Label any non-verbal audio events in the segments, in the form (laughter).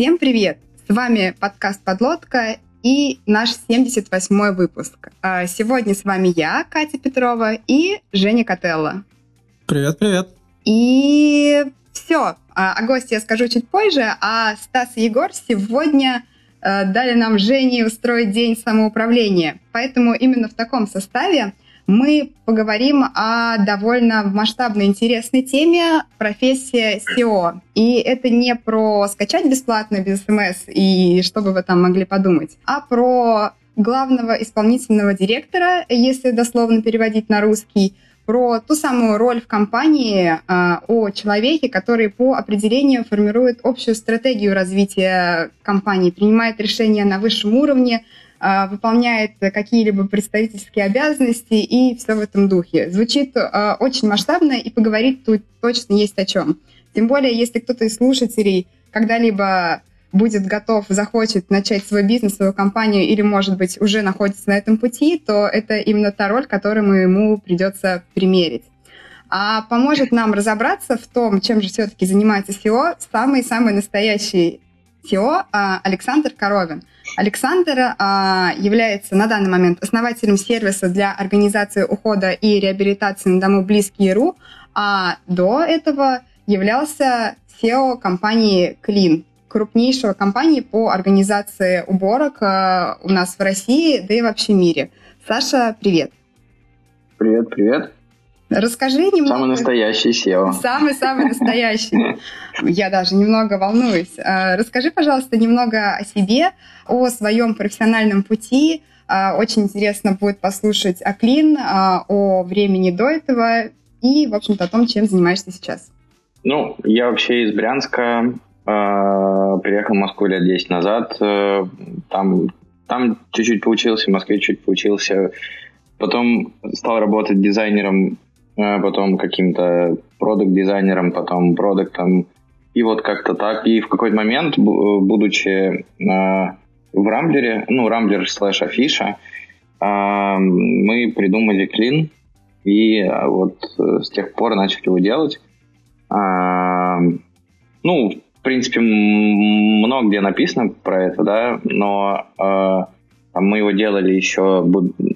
Всем привет! С вами подкаст «Подлодка» и наш 78-й выпуск. А сегодня с вами я, Катя Петрова, и Женя Котелло. Привет-привет! И все. А, о гости я скажу чуть позже, а Стас и Егор сегодня э, дали нам Жене устроить день самоуправления. Поэтому именно в таком составе мы поговорим о довольно масштабной интересной теме профессия SEO. И это не про скачать бесплатно без смс и что бы вы там могли подумать, а про главного исполнительного директора, если дословно переводить на русский, про ту самую роль в компании э, о человеке, который по определению формирует общую стратегию развития компании, принимает решения на высшем уровне, а, выполняет какие-либо представительские обязанности и все в этом духе. Звучит а, очень масштабно и поговорить тут точно есть о чем. Тем более, если кто-то из слушателей когда-либо будет готов, захочет начать свой бизнес, свою компанию или, может быть, уже находится на этом пути, то это именно та роль, которую ему придется примерить. А поможет нам разобраться в том, чем же все-таки занимается SEO, самый-самый настоящий SEO а, Александр Коровин. Александр а, является на данный момент основателем сервиса для организации ухода и реабилитации на дому Близкие.ру, а до этого являлся SEO компании Clean, крупнейшего компании по организации уборок а, у нас в России, да и вообще мире. Саша, привет. Привет, привет. Расскажи немного... Самый настоящий SEO. Самый-самый настоящий. Я даже немного волнуюсь. А, расскажи, пожалуйста, немного о себе, о своем профессиональном пути. А, очень интересно будет послушать о Клин, а, о времени до этого и, в общем-то, о том, чем занимаешься сейчас. Ну, я вообще из Брянска. Приехал в Москву лет 10 назад. Э, там, там чуть-чуть поучился, в Москве чуть поучился. Потом стал работать дизайнером потом каким-то продукт-дизайнером, потом продуктом. И вот как-то так. И в какой-то момент, будучи а, в Рамблере, ну, Рамблер слэш афиша, а, мы придумали клин, и вот э, с тех пор начали его делать. Ну, в принципе, много где написано про это, да, но мы его делали еще,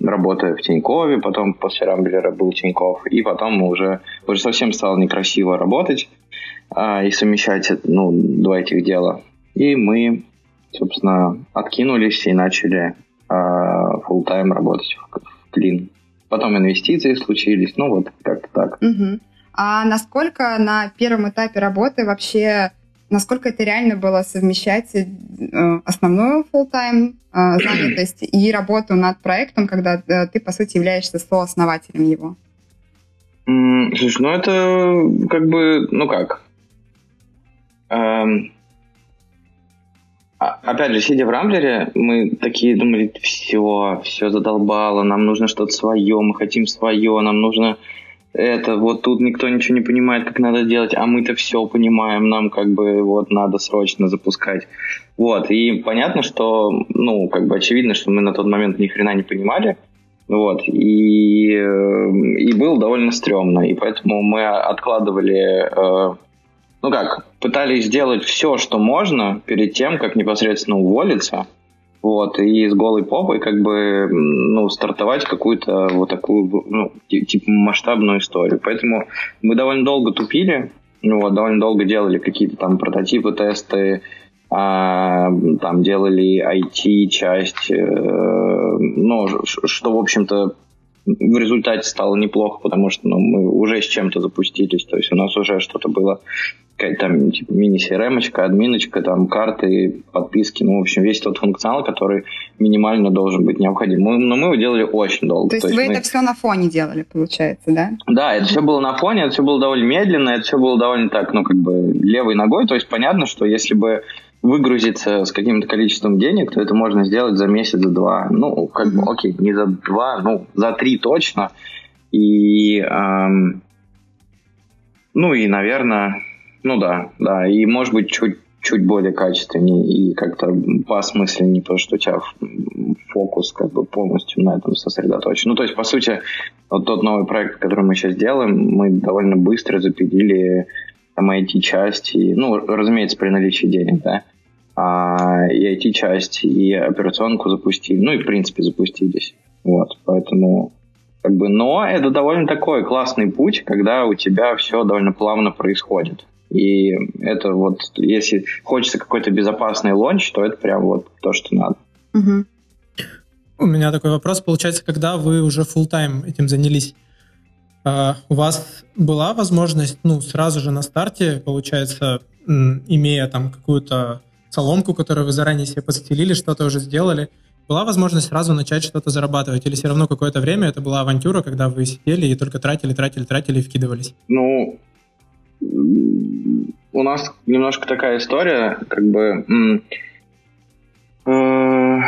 работая в Тинькове, потом после Рамблера был Тиньков, и потом мы уже, уже совсем стало некрасиво работать а, и совмещать ну, два этих дела. И мы, собственно, откинулись и начали а, full-time работать в, в Клин. Потом инвестиции случились, ну вот как-то так. Угу. А насколько на первом этапе работы вообще насколько это реально было совмещать э, основную full-time э, (clears throat) занятость и работу над проектом, когда э, ты, по сути, являешься сооснователем его? Слушай, ну это как бы, ну как, эм, опять же, сидя в Рамблере, мы такие думали, все, все задолбало, нам нужно что-то свое, мы хотим свое, нам нужно это вот тут никто ничего не понимает, как надо делать, а мы-то все понимаем, нам как бы вот надо срочно запускать. Вот, и понятно, что, ну, как бы очевидно, что мы на тот момент ни хрена не понимали, вот, и, и было довольно стрёмно, и поэтому мы откладывали, э, ну как, пытались сделать все, что можно перед тем, как непосредственно уволиться, вот, и с голой попой как бы, ну, стартовать какую-то вот такую, ну, типа масштабную историю. Поэтому мы довольно долго тупили, ну, вот, довольно долго делали какие-то там прототипы, тесты, а, там делали IT-часть, э, ну, что, в общем-то, в результате стало неплохо, потому что ну, мы уже с чем-то запустились, то есть у нас уже что-то было, какая-то там типа мини-CRM, админочка, там карты, подписки, ну, в общем, весь тот функционал, который минимально должен быть необходим. Мы, но мы его делали очень долго. То есть, то есть вы мы... это все на фоне делали, получается, да? Да, это все было на фоне, это все было довольно медленно, это все было довольно так, ну, как бы левой ногой, то есть понятно, что если бы выгрузиться с каким-то количеством денег, то это можно сделать за месяц, за два. Ну, как бы, окей, не за два, ну, за три точно. И, эм, ну, и, наверное, ну да, да, и, может быть, чуть чуть более качественнее и как-то поосмысленнее, потому что у тебя фокус как бы полностью на этом сосредоточен. Ну, то есть, по сути, вот тот новый проект, который мы сейчас делаем, мы довольно быстро запилили там IT-части, ну, разумеется, при наличии денег, да, а, и IT-часть, и операционку запустили, ну и в принципе запустились. Вот, поэтому как бы, но это довольно такой классный путь, когда у тебя все довольно плавно происходит. И это вот, если хочется какой-то безопасный лонч, то это прям вот то, что надо. Угу. У меня такой вопрос. Получается, когда вы уже full тайм этим занялись, а, у вас была возможность, ну, сразу же на старте, получается, имея там какую-то соломку, которую вы заранее себе постелили, что-то уже сделали, была возможность сразу начать что-то зарабатывать? Или все равно какое-то время это была авантюра, когда вы сидели и только тратили, тратили, тратили и вкидывались? Ну, у нас немножко такая история, как бы... Э,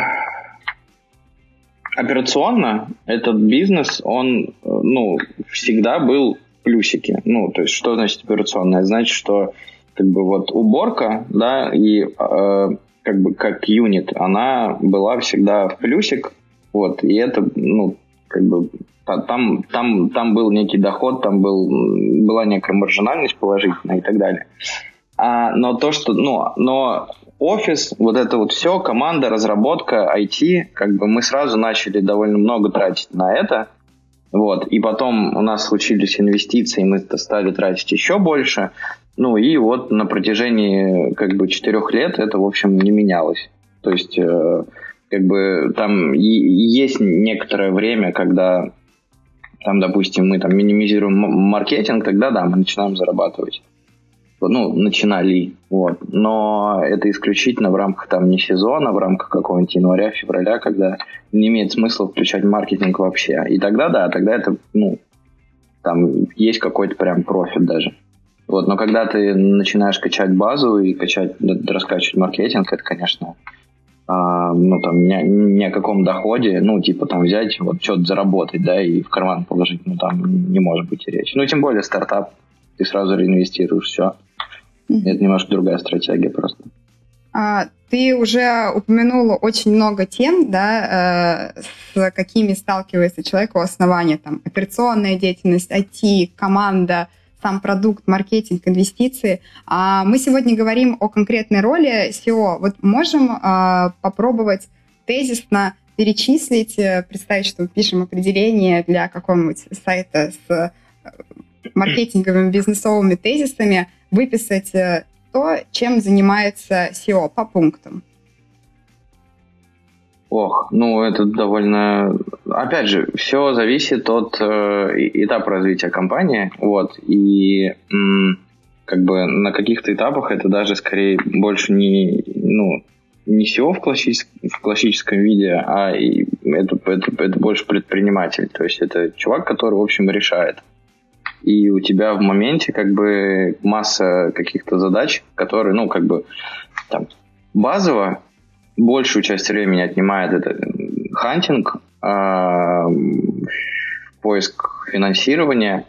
операционно этот бизнес, он, ну, всегда был в плюсике. Ну, то есть, что значит операционно? Значит, что как бы вот уборка, да, и э, как бы как юнит, она была всегда в плюсик, вот, и это, ну, как бы там, там, там был некий доход, там был, была некая маржинальность положительная и так далее. А, но то, что, ну, но офис, вот это вот все, команда, разработка, IT, как бы мы сразу начали довольно много тратить на это, вот, и потом у нас случились инвестиции, мы стали тратить еще больше, ну и вот на протяжении как бы четырех лет это, в общем, не менялось. То есть э, как бы там есть некоторое время, когда там, допустим, мы там минимизируем маркетинг, тогда да, мы начинаем зарабатывать. Ну, начинали, вот. Но это исключительно в рамках там не сезона, в рамках какого-нибудь января, февраля, когда не имеет смысла включать маркетинг вообще. И тогда, да, тогда это, ну, там есть какой-то прям профит даже. Вот, но когда ты начинаешь качать базу и качать, раскачивать маркетинг, это, конечно, а, ну, там, ни, ни о каком доходе, ну, типа, там, взять, вот, что-то заработать, да, и в карман положить, ну, там не может быть речи. Ну, тем более стартап, ты сразу реинвестируешь все. Mm-hmm. Это немножко другая стратегия просто. А, ты уже упомянула очень много тем, да, э, с какими сталкивается человек у основания, там, операционная деятельность, IT, команда, сам продукт, маркетинг, инвестиции. А мы сегодня говорим о конкретной роли SEO. Вот можем а, попробовать тезисно перечислить, э, представить, что мы пишем определение для какого-нибудь сайта с э, маркетинговыми бизнесовыми тезисами, выписать то, чем занимается SEO по пунктам. Ох, ну это довольно... Опять же, все зависит от э, этапа развития компании, вот, и м, как бы на каких-то этапах это даже скорее больше не, ну, не SEO в, классическом, в классическом виде, а и это, это, это больше предприниматель, то есть это чувак, который, в общем, решает. И у тебя в моменте как бы масса каких-то задач, которые, ну, как бы там базово большую часть времени отнимает это хантинг, э, поиск финансирования,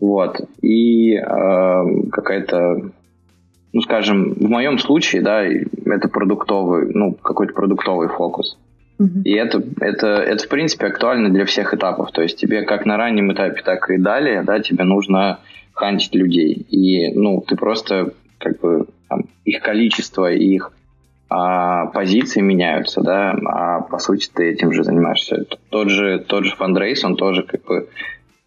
вот, и э, какая-то, ну, скажем, в моем случае, да, это продуктовый, ну, какой-то продуктовый фокус. И это, это, это, в принципе, актуально для всех этапов. То есть тебе как на раннем этапе, так и далее, да, тебе нужно хантить людей. И, ну, ты просто, как бы, там, их количество и их а позиции меняются, да, а по сути ты этим же занимаешься. Тот же, тот же фандрейс, он тоже как бы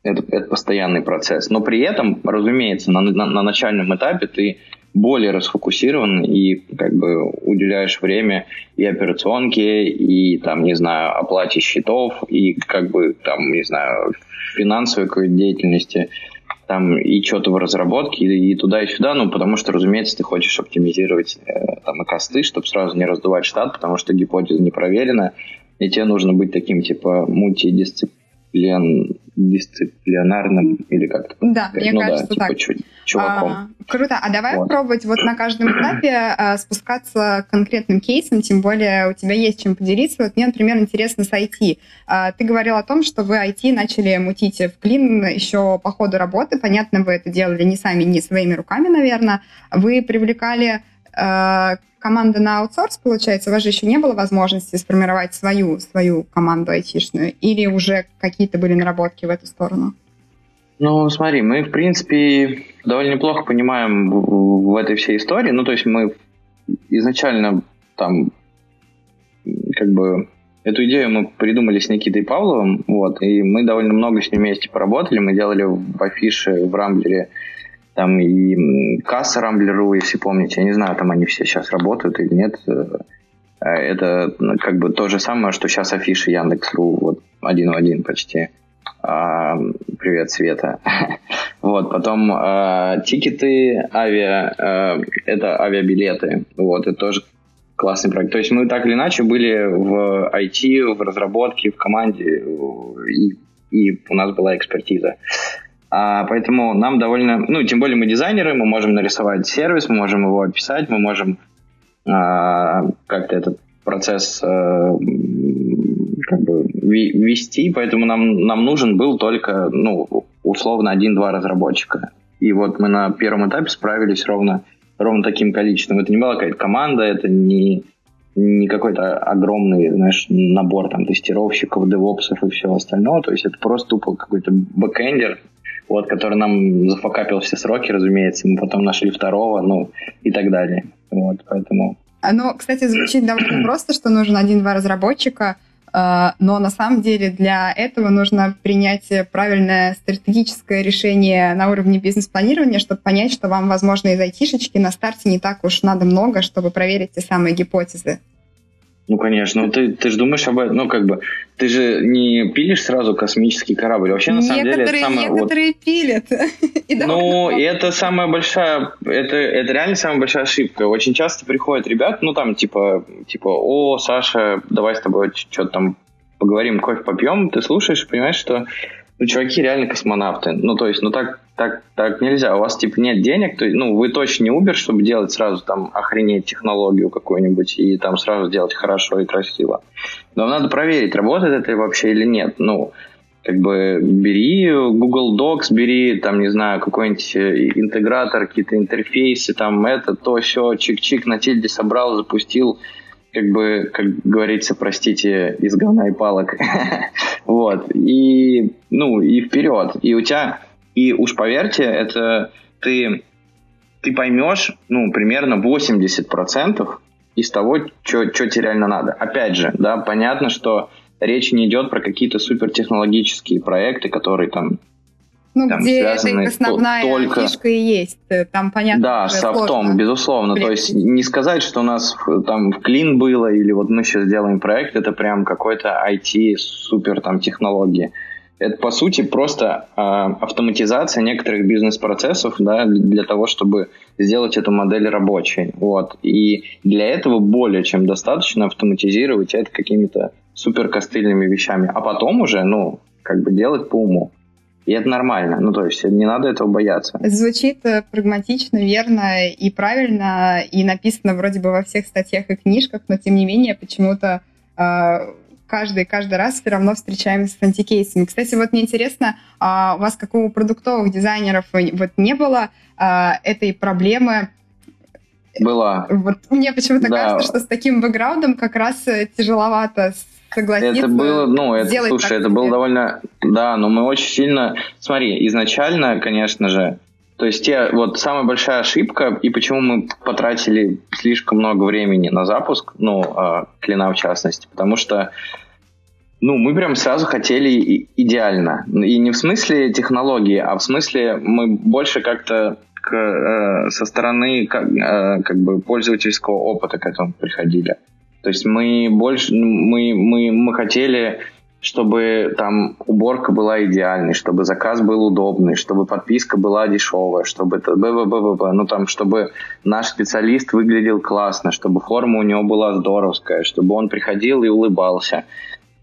это, это постоянный процесс. Но при этом, разумеется, на, на, на начальном этапе ты более расфокусирован и как бы уделяешь время и операционке, и там, не знаю, оплате счетов, и как бы там, не знаю, финансовой деятельности там и что-то в разработке, и, и туда, и сюда, ну, потому что, разумеется, ты хочешь оптимизировать э, там и косты, чтобы сразу не раздувать штат, потому что гипотеза не проверена, и тебе нужно быть таким, типа, мультидисциплин, дисциплинарным или как-то. Да, мне ну, кажется, да, типа, так. чуваком. А, круто. А давай вот. пробовать вот на каждом (clears throat) этапе а, спускаться к конкретным кейсам, тем более у тебя есть чем поделиться. Вот мне, например, интересно с IT. А, ты говорил о том, что вы IT начали мутить в клин еще по ходу работы. Понятно, вы это делали не сами, не своими руками, наверное. Вы привлекали а, команда на аутсорс, получается, у вас же еще не было возможности сформировать свою, свою команду айтишную, или уже какие-то были наработки в эту сторону? Ну, смотри, мы, в принципе, довольно неплохо понимаем в, этой всей истории. Ну, то есть мы изначально там как бы эту идею мы придумали с Никитой Павловым, вот, и мы довольно много с ним вместе поработали. Мы делали в афише в Рамблере там и касса Рамблеру, если помните. Я не знаю, там они все сейчас работают или нет. Э, это ну, как бы то же самое, что сейчас афиши Яндекс.ру, вот один в один почти. А, привет, Света. (laughs) вот, потом а, тикеты, авиа, а, это авиабилеты. Вот, это тоже классный проект. То есть мы так или иначе были в IT, в разработке, в команде, и, и у нас была экспертиза. А, поэтому нам довольно, ну, тем более мы дизайнеры, мы можем нарисовать сервис, мы можем его описать, мы можем а, как-то этот процесс а, как бы вести, поэтому нам, нам нужен был только, ну, условно, один-два разработчика. И вот мы на первом этапе справились ровно ровно таким количеством. Это не была какая-то команда, это не, не какой-то огромный, знаешь, набор там тестировщиков, девопсов и всего остального. То есть это просто тупо какой-то бэкэндер, вот, который нам зафакапил все сроки, разумеется. Мы потом нашли второго, ну, и так далее. Вот, поэтому... Оно, кстати, звучит довольно (clears throat) просто, что нужен один-два разработчика — а, но на самом деле для этого нужно принять правильное стратегическое решение на уровне бизнес-планирования, чтобы понять, что вам, возможно, из айтишечки на старте не так уж надо много, чтобы проверить те самые гипотезы. Ну, конечно. Ну, ты, ты же думаешь об этом, ну, как бы, ты же не пилишь сразу космический корабль. Вообще, на самом некоторые, деле, это самое... Некоторые вот, пилят. (laughs) ну, это самая большая, это, это реально самая большая ошибка. Очень часто приходят ребят, ну, там, типа, типа, о, Саша, давай с тобой что-то там поговорим, кофе попьем. Ты слушаешь, понимаешь, что ну, чуваки реально космонавты. Ну, то есть, ну, так, так, так нельзя. У вас, типа, нет денег, то, ну, вы точно не Uber, чтобы делать сразу там охренеть технологию какую-нибудь и там сразу делать хорошо и красиво. Но надо проверить, работает это вообще или нет. Ну, как бы бери Google Docs, бери, там, не знаю, какой-нибудь э, интегратор, какие-то интерфейсы, там, это, то, все, чик-чик, на тильде собрал, запустил, как бы, как говорится, простите, из говна и палок. (laughs) вот. И, ну, и вперед. И у тебя, и уж поверьте, это ты, ты поймешь, ну, примерно 80% из того, что тебе реально надо. Опять же, да, понятно, что речь не идет про какие-то супертехнологические проекты, которые там ну, там где это основная только... фишка и есть. Там понятно. Да, софтом, сложно. безусловно. Прежде. То есть не сказать, что у нас там в клин было, или вот мы сейчас делаем проект, это прям какой-то IT супер там технологии. Это по сути просто э, автоматизация некоторых бизнес-процессов да, для того, чтобы сделать эту модель рабочей. Вот. И для этого более чем достаточно автоматизировать это какими-то супер костыльными вещами. А потом уже, ну, как бы делать по уму. И это нормально. Ну, то есть не надо этого бояться. Звучит э, прагматично, верно и правильно, и написано вроде бы во всех статьях и книжках, но тем не менее почему-то э, каждый, каждый раз все равно встречаемся с антикейсами. Кстати, вот мне интересно, а у вас, как у продуктовых дизайнеров, вот не было а, этой проблемы была. Вот мне почему-то да. кажется, что с таким бэкграундом как раз э, тяжеловато согласиться. Это было, ну, это, слушай, это было довольно, да, но мы очень сильно, смотри, изначально, конечно же, то есть те, вот самая большая ошибка, и почему мы потратили слишком много времени на запуск, ну, э, клина в частности, потому что ну, мы прям сразу хотели идеально. И не в смысле технологии, а в смысле мы больше как-то к, э, со стороны как, э, как бы пользовательского опыта к этому приходили. То есть мы больше, мы, мы, мы хотели, чтобы там уборка была идеальной, чтобы заказ был удобный, чтобы подписка была дешевая, чтобы это б ну там, чтобы наш специалист выглядел классно, чтобы форма у него была здоровская, чтобы он приходил и улыбался.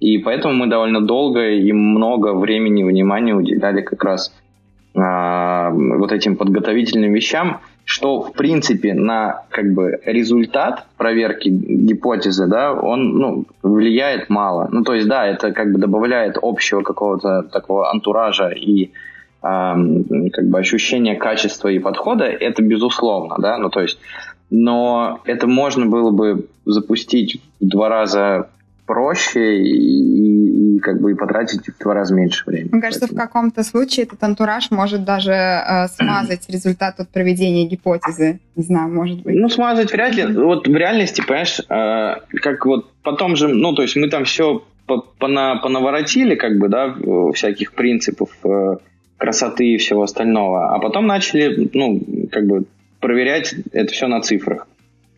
И поэтому мы довольно долго и много времени и внимания уделяли как раз а, вот этим подготовительным вещам, что в принципе на как бы результат проверки гипотезы, да, он ну, влияет мало. Ну то есть да, это как бы добавляет общего какого-то такого антуража и э, как бы ощущения качества и подхода, это безусловно, да, ну то есть, но это можно было бы запустить в два раза проще и, и как бы и потратить в два раза меньше времени. Мне кажется, Поэтому. в каком-то случае этот антураж может даже э, смазать (clears throat) результат от проведения гипотезы. Не знаю, может быть. Ну, смазать вряд ли. Вот в реальности, понимаешь, э, как вот потом же, ну, то есть мы там все понаворотили, как бы, да, всяких принципов э, красоты и всего остального, а потом начали, ну, как бы проверять это все на цифрах.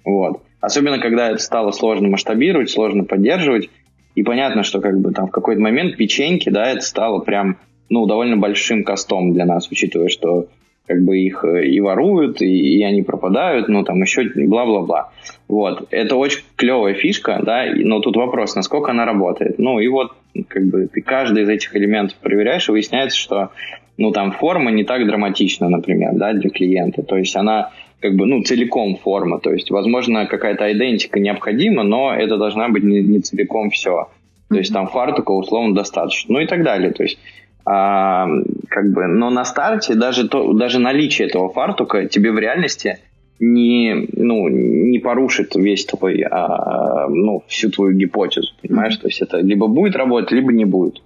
Вот. Особенно, когда это стало сложно масштабировать, сложно поддерживать. И понятно, что как бы там в какой-то момент печеньки, да, это стало прям, ну, довольно большим костом для нас, учитывая, что как бы их э, и воруют, и, и они пропадают, ну, там еще бла-бла-бла. Вот. Это очень клевая фишка, да, но тут вопрос, насколько она работает. Ну, и вот, как бы, ты каждый из этих элементов проверяешь, и выясняется, что, ну, там, форма не так драматична, например, да, для клиента. То есть она как бы, ну, целиком форма. То есть, возможно, какая-то идентика необходима, но это должна быть не, не целиком все. То есть там фартука условно достаточно. Ну и так далее. То есть, а, как бы, но на старте даже, то, даже наличие этого фартука тебе в реальности не, ну, не порушит весь твой, а, ну, всю твою гипотезу, понимаешь? То есть это либо будет работать, либо не будет.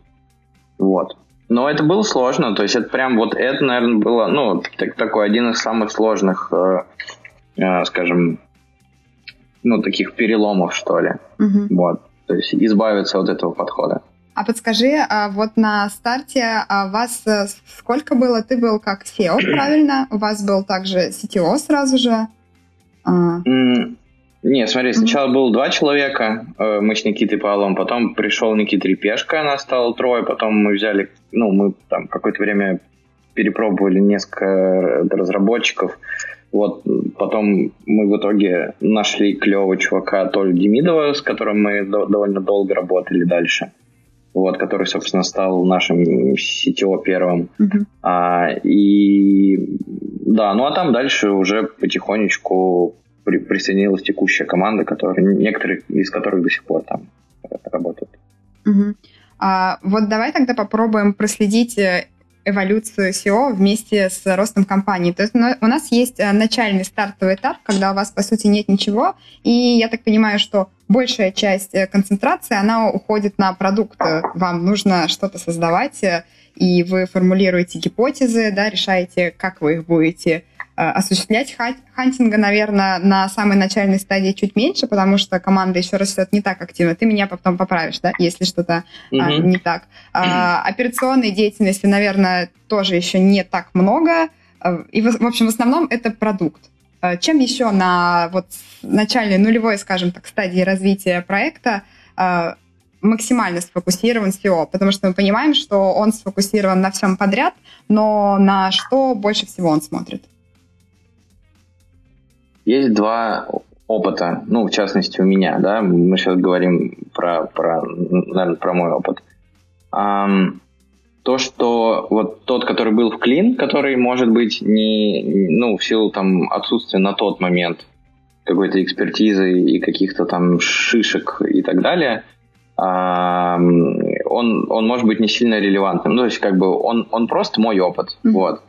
Вот. Но это было сложно, то есть это прям вот это, наверное, было, ну, так, такой один из самых сложных, э, э, скажем, ну, таких переломов, что ли. Угу. Вот, то есть избавиться от этого подхода. А подскажи, а вот на старте а вас э, сколько было? Ты был как SEO, правильно? У вас был также CTO сразу же? А... Не, смотри, сначала было два человека, э, мы с Никитой Павловым, потом пришел Никита Репешка, нас стало трое, потом мы взяли, ну, мы там какое-то время перепробовали несколько разработчиков, вот, потом мы в итоге нашли клевого чувака Толю Демидова, с которым мы довольно долго работали дальше, вот, который, собственно, стал нашим CTO первым. Uh-huh. А, и да, ну а там дальше уже потихонечку при, присоединилась текущая команда, которая, некоторые из которых до сих пор там работают. Угу. А, вот давай тогда попробуем проследить э, эволюцию SEO вместе с ростом компании. То есть у нас есть э, начальный стартовый этап, когда у вас, по сути, нет ничего, и я так понимаю, что большая часть э, концентрации, она уходит на продукт. Вам нужно что-то создавать, и вы формулируете гипотезы, да, решаете, как вы их будете Э, осуществлять хантинга, наверное, на самой начальной стадии чуть меньше, потому что команда еще растет не так активно. Ты меня потом поправишь, да, если что-то mm-hmm. а, не так. А, (clears throat) операционной деятельности, наверное, тоже еще не так много. Э, и, в, общем, в основном это продукт. Э, чем еще на вот начальной нулевой, скажем так, стадии развития проекта максимально сфокусирован SEO, потому что мы понимаем, что он сфокусирован на всем подряд, но на что больше всего он смотрит? Есть два опыта, ну, в частности, у меня, да, мы сейчас говорим про, про наверное, про мой опыт. Um, то, что вот тот, который был в клин, который, может быть, не, ну, в силу там отсутствия на тот момент какой-то экспертизы и каких-то там шишек и так далее, он, он может быть не сильно релевантным. Ну, то есть, как бы, он, он просто мой опыт, mm-hmm. вот.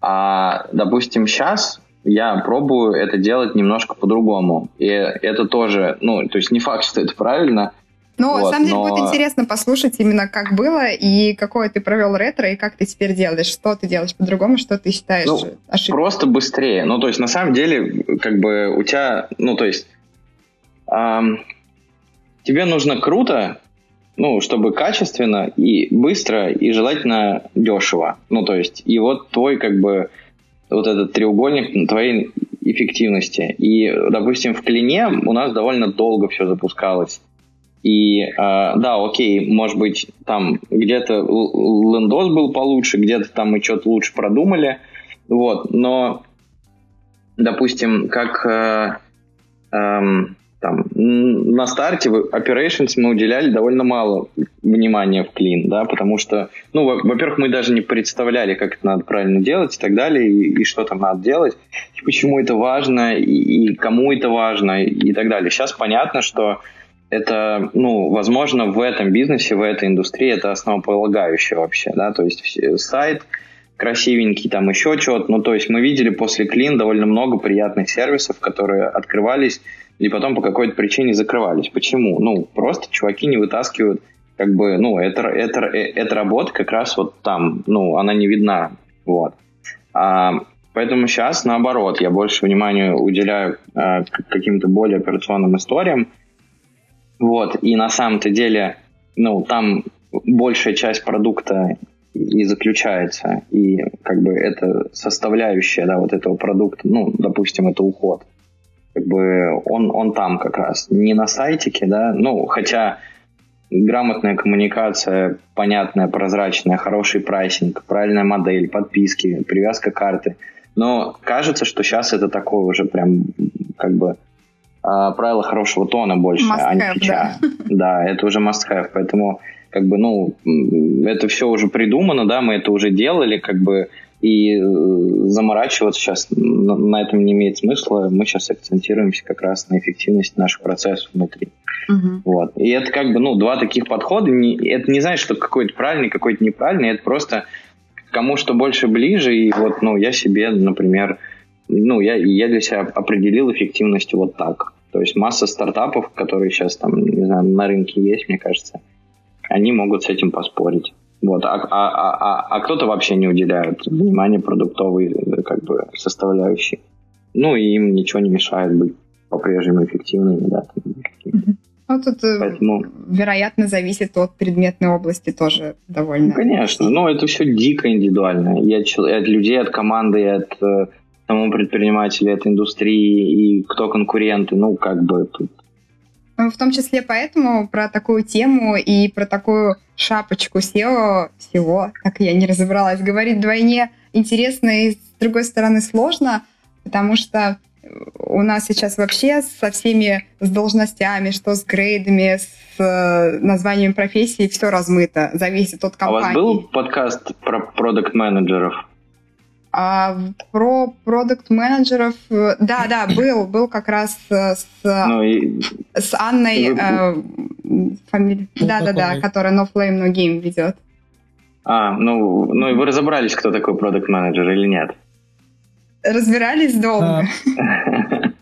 А, допустим, сейчас я пробую это делать немножко по-другому. И это тоже, ну, то есть не факт, что это правильно. Ну, вот, на самом деле но... будет интересно послушать именно, как было, и какое ты провел ретро, и как ты теперь делаешь, что ты делаешь по-другому, что ты считаешь ну, ошибкой. Просто быстрее. Ну, то есть, на самом деле, как бы у тебя, ну, то есть, эм, тебе нужно круто, ну, чтобы качественно и быстро, и желательно дешево. Ну, то есть, и вот твой, как бы, вот этот треугольник твоей эффективности. И, допустим, в клине у нас довольно долго все запускалось. И э, да, окей, может быть, там где-то лендос был получше, где-то там мы что-то лучше продумали, вот, но, допустим, как э, э, там, на старте operations мы уделяли довольно мало внимания в клин, да, потому что, ну, во-первых, мы даже не представляли, как это надо правильно делать и так далее, и, и что там надо делать, и почему это важно, и, и кому это важно, и, и так далее. Сейчас понятно, что это, ну, возможно, в этом бизнесе, в этой индустрии это основополагающее вообще, да, то есть сайт, красивенький, там еще что-то. Ну, то есть мы видели после Клин довольно много приятных сервисов, которые открывались и потом по какой-то причине закрывались. Почему? Ну, просто чуваки не вытаскивают, как бы, ну, это, это, эта работа как раз вот там, ну, она не видна, вот. А, поэтому сейчас, наоборот, я больше внимания уделяю а, каким-то более операционным историям, вот, и на самом-то деле, ну, там большая часть продукта и заключается, и как бы это составляющая, да, вот этого продукта, ну, допустим, это уход, как бы он, он там как раз, не на сайтике, да, ну, хотя грамотная коммуникация, понятная, прозрачная, хороший прайсинг, правильная модель, подписки, привязка карты. Но кажется, что сейчас это такое уже прям как бы а, правило хорошего тона больше, must а не have, фича. Да. да, это уже must have, поэтому как бы, ну, это все уже придумано, да, мы это уже делали, как бы, и э, заморачиваться сейчас на этом не имеет смысла. Мы сейчас акцентируемся как раз на эффективности наших процессов внутри. Uh-huh. Вот. И это как бы, ну, два таких подхода. Это не значит, что какой-то правильный, какой-то неправильный. Это просто кому что больше ближе. И вот, ну, я себе, например, ну, я, я для себя определил эффективность вот так. То есть масса стартапов, которые сейчас там, не знаю, на рынке есть, мне кажется, они могут с этим поспорить. Вот, а, а, а, а, а кто-то вообще не уделяет внимания продуктовой как бы составляющей. Ну и им ничего не мешает быть по-прежнему эффективными, да. Ну, тут, э, Поэтому... вероятно, зависит от предметной области тоже довольно. Ну, конечно, но это все дико индивидуально. И от, от людей, от команды, и от э, самого предпринимателя, от индустрии, и кто конкуренты, ну, как бы тут в том числе поэтому про такую тему и про такую шапочку SEO всего, так я не разобралась, говорить вдвойне интересно и, с другой стороны, сложно, потому что у нас сейчас вообще со всеми с должностями, что с грейдами, с э, названием профессии, все размыто, зависит от компании. А у вас был подкаст про продукт менеджеров а про продукт-менеджеров, э, да, да, был, был как раз э, с, ну, и... с Анной, э, фамилия, да, да, да, которая No Flame No Game ведет. А, ну, ну и вы разобрались, кто такой продукт-менеджер или нет? Разбирались долго. (laughs)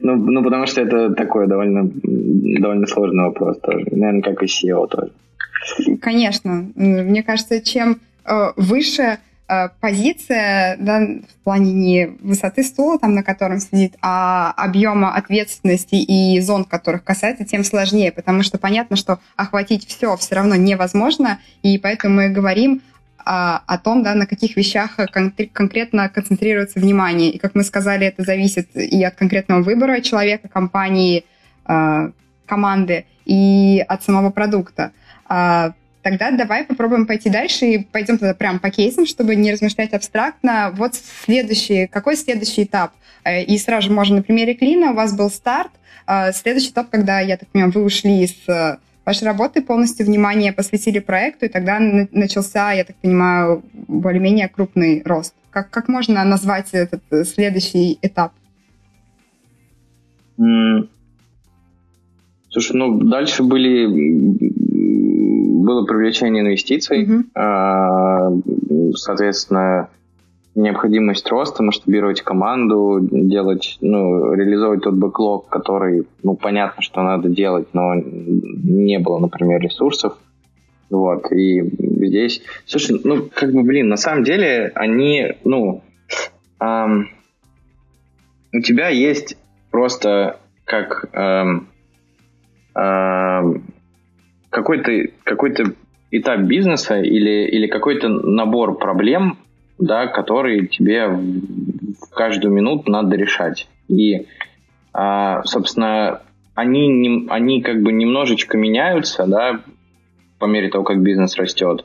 Ну, ну, потому что это такой довольно, довольно сложный вопрос тоже. Наверное, как и SEO тоже. Конечно. Мне кажется, чем э, выше позиция да, в плане не высоты стула, там, на котором сидит, а объема ответственности и зон, которых касается, тем сложнее, потому что понятно, что охватить все все равно невозможно, и поэтому мы говорим а, о том, да, на каких вещах кон- конкретно концентрируется внимание. И, как мы сказали, это зависит и от конкретного выбора человека, компании, э, команды, и от самого продукта. А, Тогда давай попробуем пойти дальше и пойдем тогда прям по кейсам, чтобы не размышлять абстрактно. Вот следующий, какой следующий этап? Э, и сразу же можно на примере клина, у вас был старт. Э, следующий этап, когда, я так понимаю, вы ушли из э, вашей работы, полностью внимание посвятили проекту, и тогда начался, я так понимаю, более-менее крупный рост. Как, как можно назвать этот следующий этап? Слушай, ну дальше были было привлечение инвестиций, mm-hmm. соответственно, необходимость роста, масштабировать команду, делать, ну, реализовывать тот бэклог, который, ну, понятно, что надо делать, но не было, например, ресурсов. Вот, и здесь... Слушай, ну, как бы, блин, на самом деле они, ну, эм, у тебя есть просто как эм, эм, какой-то какой этап бизнеса или, или какой-то набор проблем, да, которые тебе в каждую минуту надо решать. И, а, собственно, они, они как бы немножечко меняются, да, по мере того, как бизнес растет.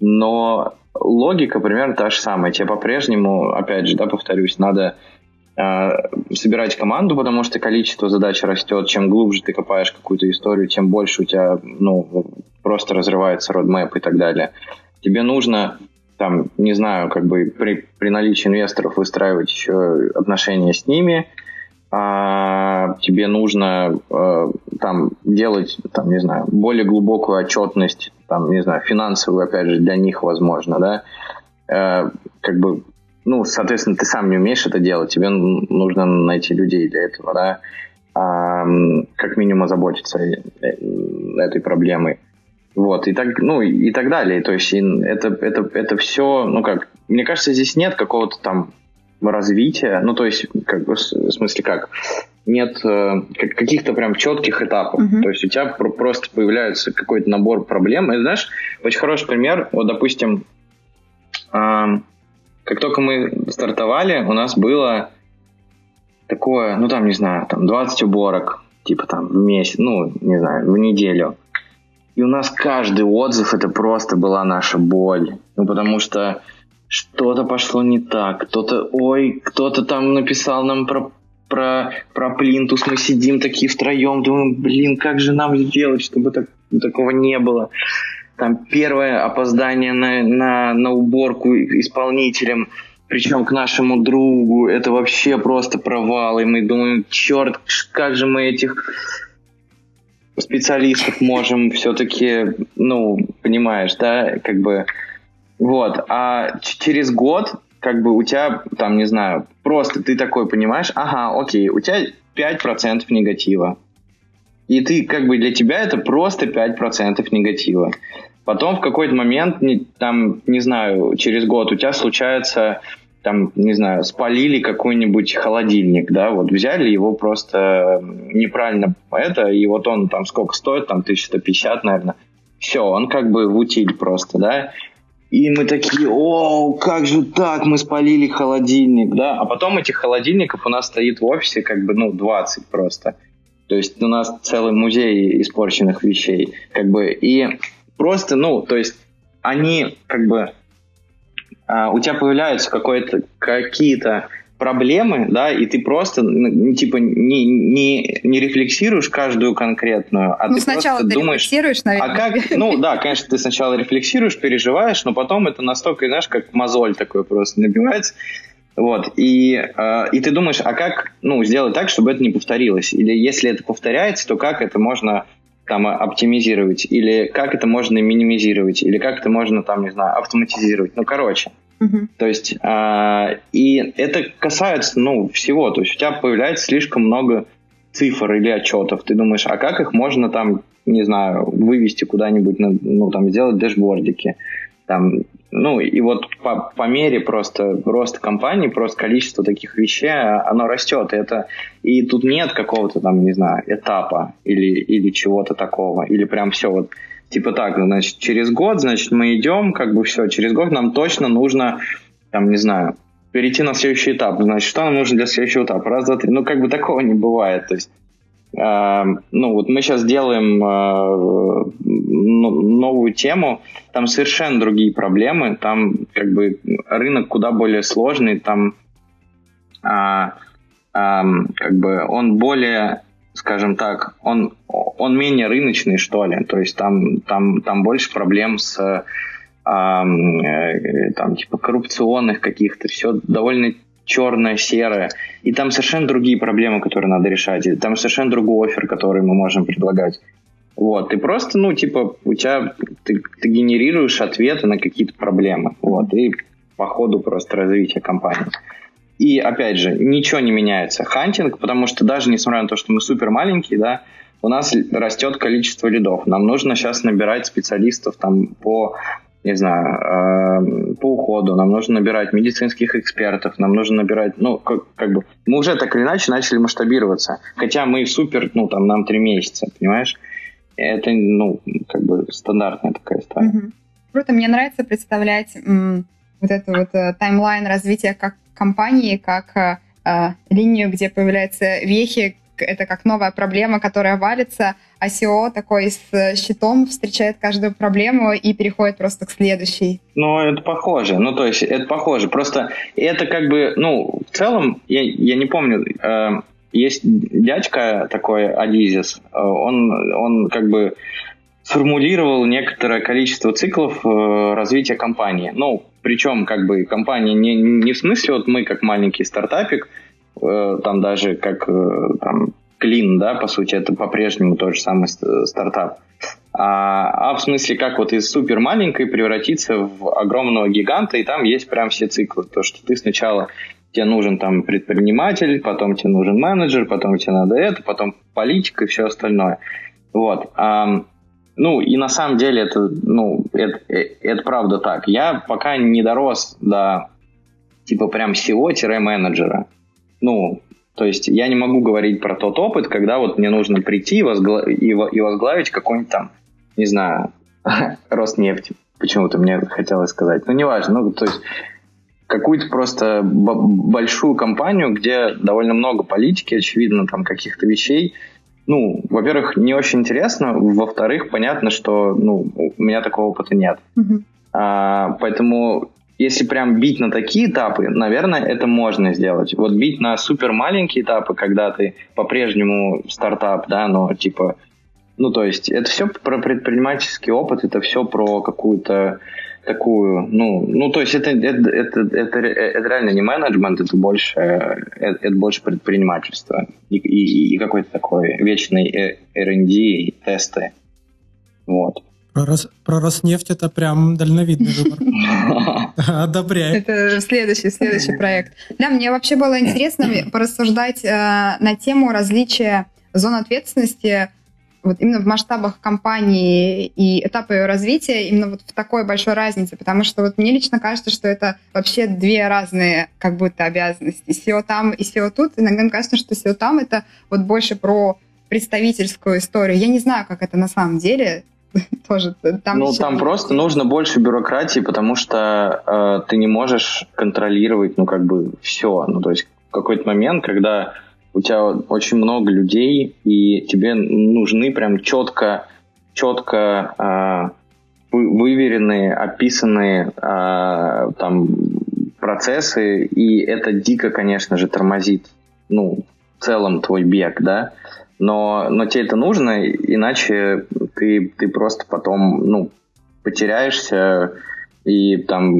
Но логика примерно та же самая. Тебе по-прежнему, опять же, да, повторюсь, надо собирать команду, потому что количество задач растет. Чем глубже ты копаешь какую-то историю, тем больше у тебя ну, просто разрывается родмэп и так далее. Тебе нужно там, не знаю, как бы при, при наличии инвесторов выстраивать еще отношения с ними, а, тебе нужно а, там делать, там, не знаю, более глубокую отчетность, там, не знаю, финансовую, опять же, для них, возможно, да, э, как бы, ну, соответственно, ты сам не умеешь это делать, тебе нужно найти людей для этого, да, а, как минимум озаботиться э, этой проблемой. Вот, и так, ну, и так далее. То есть это, это, это все, ну как, мне кажется, здесь нет какого-то там развития, ну, то есть, как бы, в смысле как, нет э, каких-то прям четких этапов. Uh-huh. То есть у тебя просто появляется какой-то набор проблем. И знаешь, очень хороший пример, вот, допустим, э, как только мы стартовали, у нас было такое, ну, там, не знаю, там 20 уборок, типа там в месяц, ну, не знаю, в неделю. И у нас каждый отзыв это просто была наша боль. Ну, потому что что-то пошло не так, кто-то, ой, кто-то там написал нам про про, про плинтус, мы сидим такие втроем, думаем, блин, как же нам сделать, чтобы так, такого не было. Там первое опоздание на, на, на уборку исполнителем, причем к нашему другу, это вообще просто провал, и мы думаем, черт, как же мы этих специалистов можем все-таки, ну, понимаешь, да, как бы, вот, а через год, как бы у тебя, там, не знаю, просто ты такой понимаешь, ага, окей, у тебя 5% негатива. И ты, как бы, для тебя это просто 5% негатива. Потом в какой-то момент, там, не знаю, через год у тебя случается там, не знаю, спалили какой-нибудь холодильник, да, вот взяли его просто неправильно это, и вот он там сколько стоит, там 1150, наверное, все, он как бы в утиль просто, да, и мы такие, о, как же так, мы спалили холодильник, да, а потом этих холодильников у нас стоит в офисе как бы, ну, 20 просто, то есть у нас целый музей испорченных вещей, как бы, и просто, ну, то есть они как бы а, у тебя появляются какие-то проблемы, да, и ты просто, ну, типа, не, не, не рефлексируешь каждую конкретную, а ну, ты сначала просто ты думаешь... рефлексируешь, наверное. А как... Ну, да, конечно, ты сначала рефлексируешь, переживаешь, но потом это настолько, знаешь, как мозоль такой просто набивается. Вот, и, э, и ты думаешь, а как, ну, сделать так, чтобы это не повторилось? Или если это повторяется, то как это можно там оптимизировать, или как это можно минимизировать, или как это можно там, не знаю, автоматизировать. Ну, короче. Uh-huh. То есть, э, и это касается, ну, всего. То есть у тебя появляется слишком много цифр или отчетов. Ты думаешь, а как их можно там, не знаю, вывести куда-нибудь, ну, там, сделать дэшбордики. Там, ну, и вот по, по мере просто роста компании, просто количество таких вещей, оно растет. И, это, и тут нет какого-то там, не знаю, этапа или, или чего-то такого. Или прям все вот типа так, значит, через год, значит, мы идем, как бы все, через год нам точно нужно, там, не знаю, перейти на следующий этап. Значит, что нам нужно для следующего этапа? Раз, два, три. Ну, как бы такого не бывает. То есть ну вот мы сейчас делаем uh, новую тему, там совершенно другие проблемы, там как бы рынок куда более сложный, там uh, как бы он более, скажем так, он он менее рыночный что ли, то есть там там там больше проблем с э, там типа коррупционных каких-то, все довольно черное, серое. И там совершенно другие проблемы, которые надо решать. И там совершенно другой офер, который мы можем предлагать. Вот, и просто, ну, типа, у тебя, ты, ты генерируешь ответы на какие-то проблемы, вот, и по ходу просто развития компании. И, опять же, ничего не меняется. Хантинг, потому что даже несмотря на то, что мы супер маленькие, да, у нас растет количество лидов. Нам нужно сейчас набирать специалистов там по не знаю, э, по уходу, нам нужно набирать медицинских экспертов, нам нужно набирать, ну, как, как бы, мы уже так или иначе начали масштабироваться, хотя мы супер, ну, там, нам три месяца, понимаешь? Это, ну, как бы стандартная такая история. Угу. Круто, мне нравится представлять м, вот эту вот э, таймлайн развития как компании, как э, э линию, где появляются вехи, это как новая проблема, которая валится, а SEO такой с щитом встречает каждую проблему и переходит просто к следующей. Ну, это похоже. Ну, то есть, это похоже. Просто это как бы, ну, в целом, я, я не помню, э, есть дядька такой, Адизис, э, он, он как бы сформулировал некоторое количество циклов э, развития компании. Ну, причем, как бы, компания не, не в смысле, вот мы, как маленький стартапик, Э, там даже как э, там Клин, да, по сути, это по-прежнему тот же самый стартап. А, а в смысле, как вот из супер маленькой превратиться в огромного гиганта, и там есть прям все циклы. То, что ты сначала тебе нужен там предприниматель, потом тебе нужен менеджер, потом тебе надо это, потом политика и все остальное. Вот. А, ну, и на самом деле это, ну, это, это правда так. Я пока не дорос до типа прям SEO-менеджера. Ну, то есть я не могу говорить про тот опыт, когда вот мне нужно прийти и, возгла... и, и возглавить какой-нибудь там, не знаю, (laughs) Роснефть. Почему-то мне хотелось сказать. Ну, неважно. Ну, то есть какую-то просто большую компанию, где довольно много политики, очевидно, там каких-то вещей. Ну, во-первых, не очень интересно. Во-вторых, понятно, что ну, у меня такого опыта нет. Mm-hmm. А, поэтому если прям бить на такие этапы, наверное, это можно сделать. Вот бить на супер маленькие этапы, когда ты по-прежнему стартап, да, но типа, ну то есть это все про предпринимательский опыт, это все про какую-то такую, ну, ну, то есть это, это, это, это, это реально не менеджмент, это больше, это, это больше предпринимательство и, и, и какой-то такой вечный R&D и тесты. Вот. Про, Рос, про Роснефть это прям дальновидный выбор. (laughs) Одобряю. Это следующий, следующий проект. Да, мне вообще было интересно (clears throat) порассуждать э, на тему различия зон ответственности вот именно в масштабах компании и этапа ее развития, именно вот в такой большой разнице, потому что вот мне лично кажется, что это вообще две разные как будто обязанности. SEO там и SEO тут. Иногда мне кажется, что SEO там это вот больше про представительскую историю. Я не знаю, как это на самом деле, (laughs) тоже там Ну, там просто нужно больше бюрократии, потому что э, ты не можешь контролировать, ну, как бы все. Ну, то есть в какой-то момент, когда у тебя очень много людей, и тебе нужны прям четко, четко э, выверенные, описанные э, там процессы, и это дико, конечно же, тормозит, ну, целом твой бег, да, но, но тебе это нужно, иначе ты, ты просто потом, ну, потеряешься и там,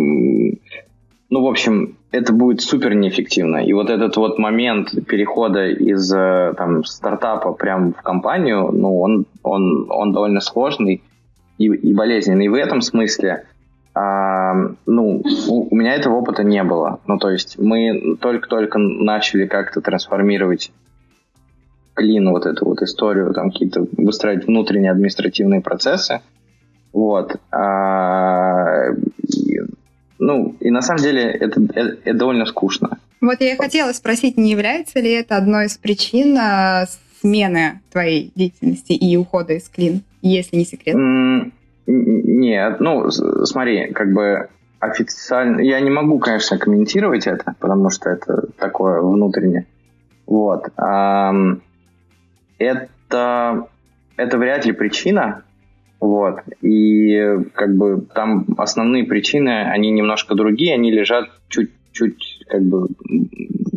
ну, в общем, это будет супер неэффективно. И вот этот вот момент перехода из э, там, стартапа прям в компанию, ну, он, он, он довольно сложный и, и болезненный. И в этом смысле, а, ну, у, у меня этого опыта не было. Ну, то есть мы только-только начали как-то трансформировать клин вот эту вот историю, там какие-то выстраивать внутренние административные процессы. Вот. А, и, ну, и на самом деле это, это, это довольно скучно. Вот я и хотела спросить, не является ли это одной из причин а, смены твоей деятельности и ухода из клин, если не секрет? Mm, нет, ну, смотри, как бы официально... Я не могу, конечно, комментировать это, потому что это такое внутреннее. Вот это, это вряд ли причина, вот. И как бы там основные причины, они немножко другие, они лежат чуть-чуть как бы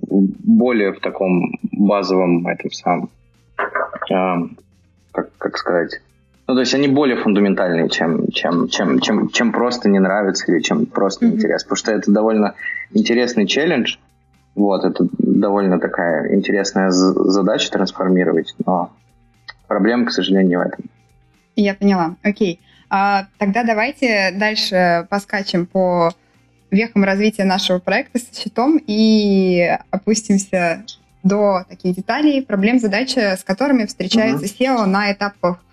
более в таком базовом этом самом, э, как, как сказать, ну, то есть они более фундаментальные, чем, чем, чем, чем, чем просто не нравится или чем просто mm-hmm. интерес. Потому что это довольно интересный челлендж. Вот, это довольно такая интересная задача трансформировать, но проблема, к сожалению, не в этом. Я поняла. Окей. А, тогда давайте дальше поскачем по вехам развития нашего проекта с счетом и опустимся до таких деталей, проблем, задач, с которыми встречается. SEO на этапах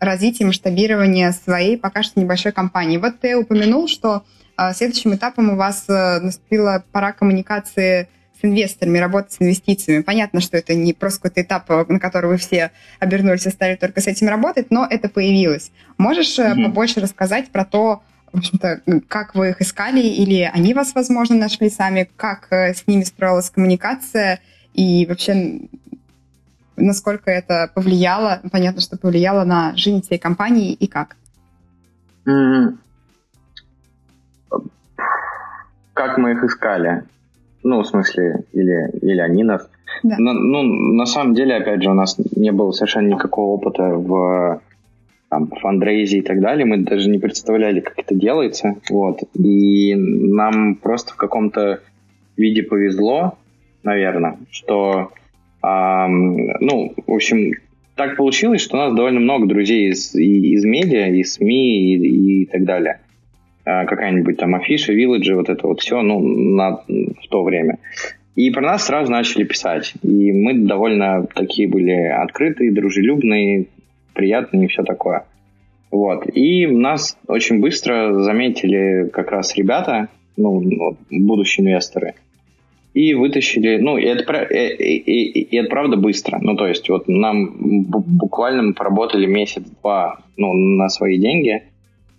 развития масштабирования своей пока что небольшой компании. Вот ты упомянул, что а, следующим этапом у вас а, наступила пора коммуникации с инвесторами, работать с инвестициями. Понятно, что это не просто какой-то этап, на который вы все обернулись и стали только с этим работать, но это появилось. Можешь mm-hmm. побольше рассказать про то, в общем-то, как вы их искали, или они вас, возможно, нашли сами, как э, с ними строилась коммуникация, и вообще насколько это повлияло, понятно, что повлияло на жизнь всей компании, и как? Mm-hmm. Как мы их искали? Ну, в смысле, или, или они нас. Да. Но, ну, на самом деле, опять же, у нас не было совершенно никакого опыта в там, фандрейзе и так далее. Мы даже не представляли, как это делается. Вот. И нам просто в каком-то виде повезло, наверное, что, ну, в общем, так получилось, что у нас довольно много друзей из, из медиа, из СМИ и, и так далее. А, какая-нибудь там афиша, вилледжи, вот это вот все, ну, на, в то время. И про нас сразу начали писать. И мы довольно такие были открытые, дружелюбные, приятные и все такое. Вот. И нас очень быстро заметили как раз ребята, ну, будущие инвесторы, и вытащили, ну, и это, и, и, и это правда быстро. Ну, то есть, вот нам буквально мы поработали месяц-два ну, на свои деньги,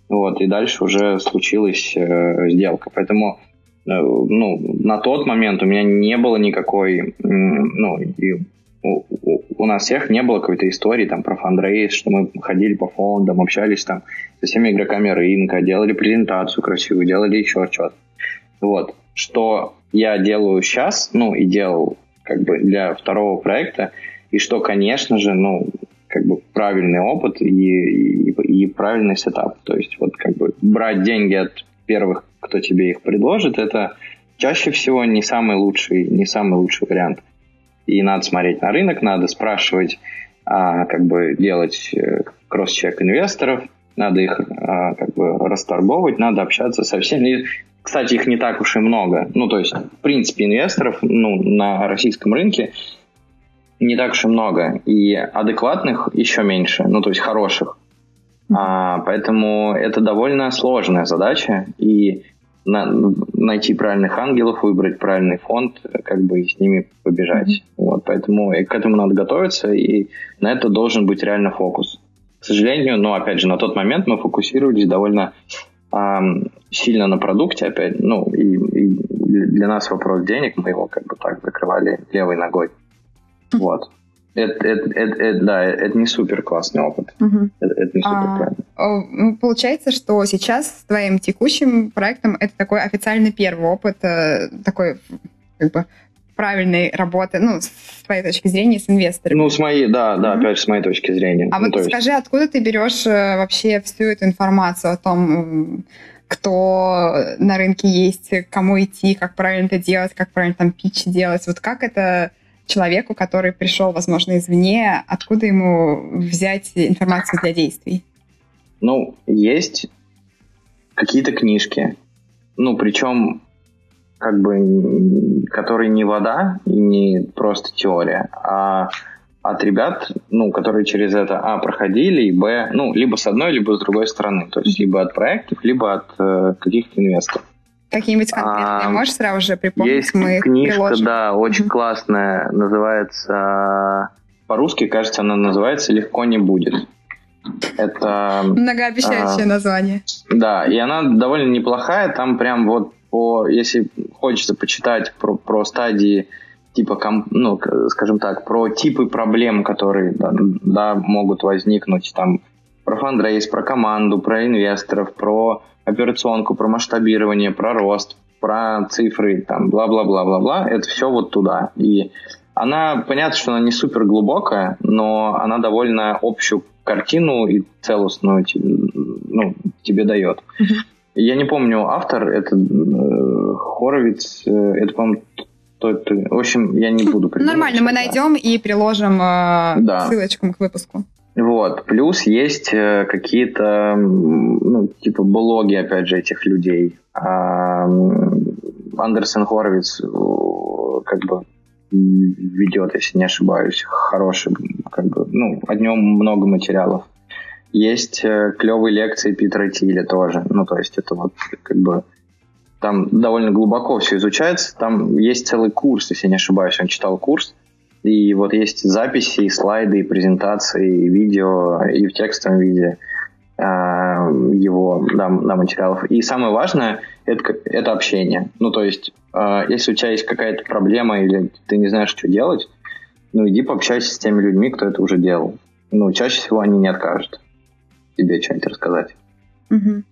вот, и дальше уже случилась э, сделка. Поэтому э, ну, на тот момент у меня не было никакой, ну, и у, у, у нас всех не было какой-то истории там про фандрейс, что мы ходили по фондам, общались там со всеми игроками рынка, делали презентацию красивую, делали еще что-то. Вот. Что я делаю сейчас, ну, и делал как бы для второго проекта, и что, конечно же, ну, как бы правильный опыт и, и, и правильный сетап. То есть вот как бы брать деньги от первых, кто тебе их предложит, это чаще всего не самый лучший, не самый лучший вариант. И надо смотреть на рынок, надо спрашивать, а, как бы делать э, кросс-чек инвесторов, надо их а, как бы расторговывать, надо общаться со всеми. Кстати, их не так уж и много. Ну, то есть, в принципе, инвесторов ну, на российском рынке не так уж и много. И адекватных еще меньше, ну, то есть хороших. А, поэтому это довольно сложная задача. И на, найти правильных ангелов, выбрать правильный фонд, как бы и с ними побежать. Mm-hmm. Вот, поэтому и к этому надо готовиться, и на это должен быть реально фокус. К сожалению, но опять же, на тот момент мы фокусировались довольно сильно на продукте, опять, ну, и, и для нас вопрос денег, мы его как бы так закрывали левой ногой. Вот. Это, это, это, это, да, это не супер классный опыт. Угу. Это, это не супер а, ну, Получается, что сейчас с твоим текущим проектом это такой официальный первый опыт, э, такой как бы правильной работы, ну, с твоей точки зрения, с инвесторами. Ну, с моей, да, да, опять же, с моей точки зрения. А ну, вот есть... скажи, откуда ты берешь э, вообще всю эту информацию о том, кто на рынке есть, кому идти, как правильно это делать, как правильно там пич делать. Вот как это человеку, который пришел, возможно, извне, откуда ему взять информацию для действий? Ну, есть какие-то книжки. Ну, причем как бы, которые не вода и не просто теория, а от ребят, ну, которые через это, а, проходили, и, б, ну, либо с одной, либо с другой стороны. То есть, либо от проектов, либо от э, каких-то инвесторов. Какие-нибудь конкретные а, можешь сразу же припомнить? Есть Мы книжка, приложим. да, очень mm-hmm. классная, называется... По-русски, кажется, она называется «Легко не будет». Это... Многообещающее а, название. Да, и она довольно неплохая. Там прям вот по... Если хочется почитать про, про стадии типа, ну, скажем так, про типы проблем, которые да, да, могут возникнуть, там, про фандрейс, про команду, про инвесторов, про операционку, про масштабирование, про рост, про цифры, там, бла-бла-бла-бла-бла, это все вот туда. И она, понятно, что она не супер глубокая, но она довольно общую картину и целостную ну, тебе дает. Uh-huh. Я не помню автор, это э, Хоровиц, э, это, по-моему, то это, в общем, я не буду Нормально, мы найдем и приложим э, да. ссылочку к выпуску. Вот. Плюс есть э, какие-то, ну, типа блоги, опять же, этих людей. А, Андерсон Хоровиц как бы ведет, если не ошибаюсь, хороший, как бы, ну, о нем много материалов. Есть э, клевые лекции Питера Тиля тоже. Ну, то есть это вот как бы там довольно глубоко все изучается. Там есть целый курс, если не ошибаюсь, он читал курс и вот есть записи, и слайды, и презентации, и видео, и в текстовом виде э, его да, да, материалов. И самое важное это, это общение. Ну, то есть, э, если у тебя есть какая-то проблема или ты не знаешь, что делать, ну, иди пообщайся с теми людьми, кто это уже делал. Ну, чаще всего они не откажут тебе что-нибудь рассказать. Угу.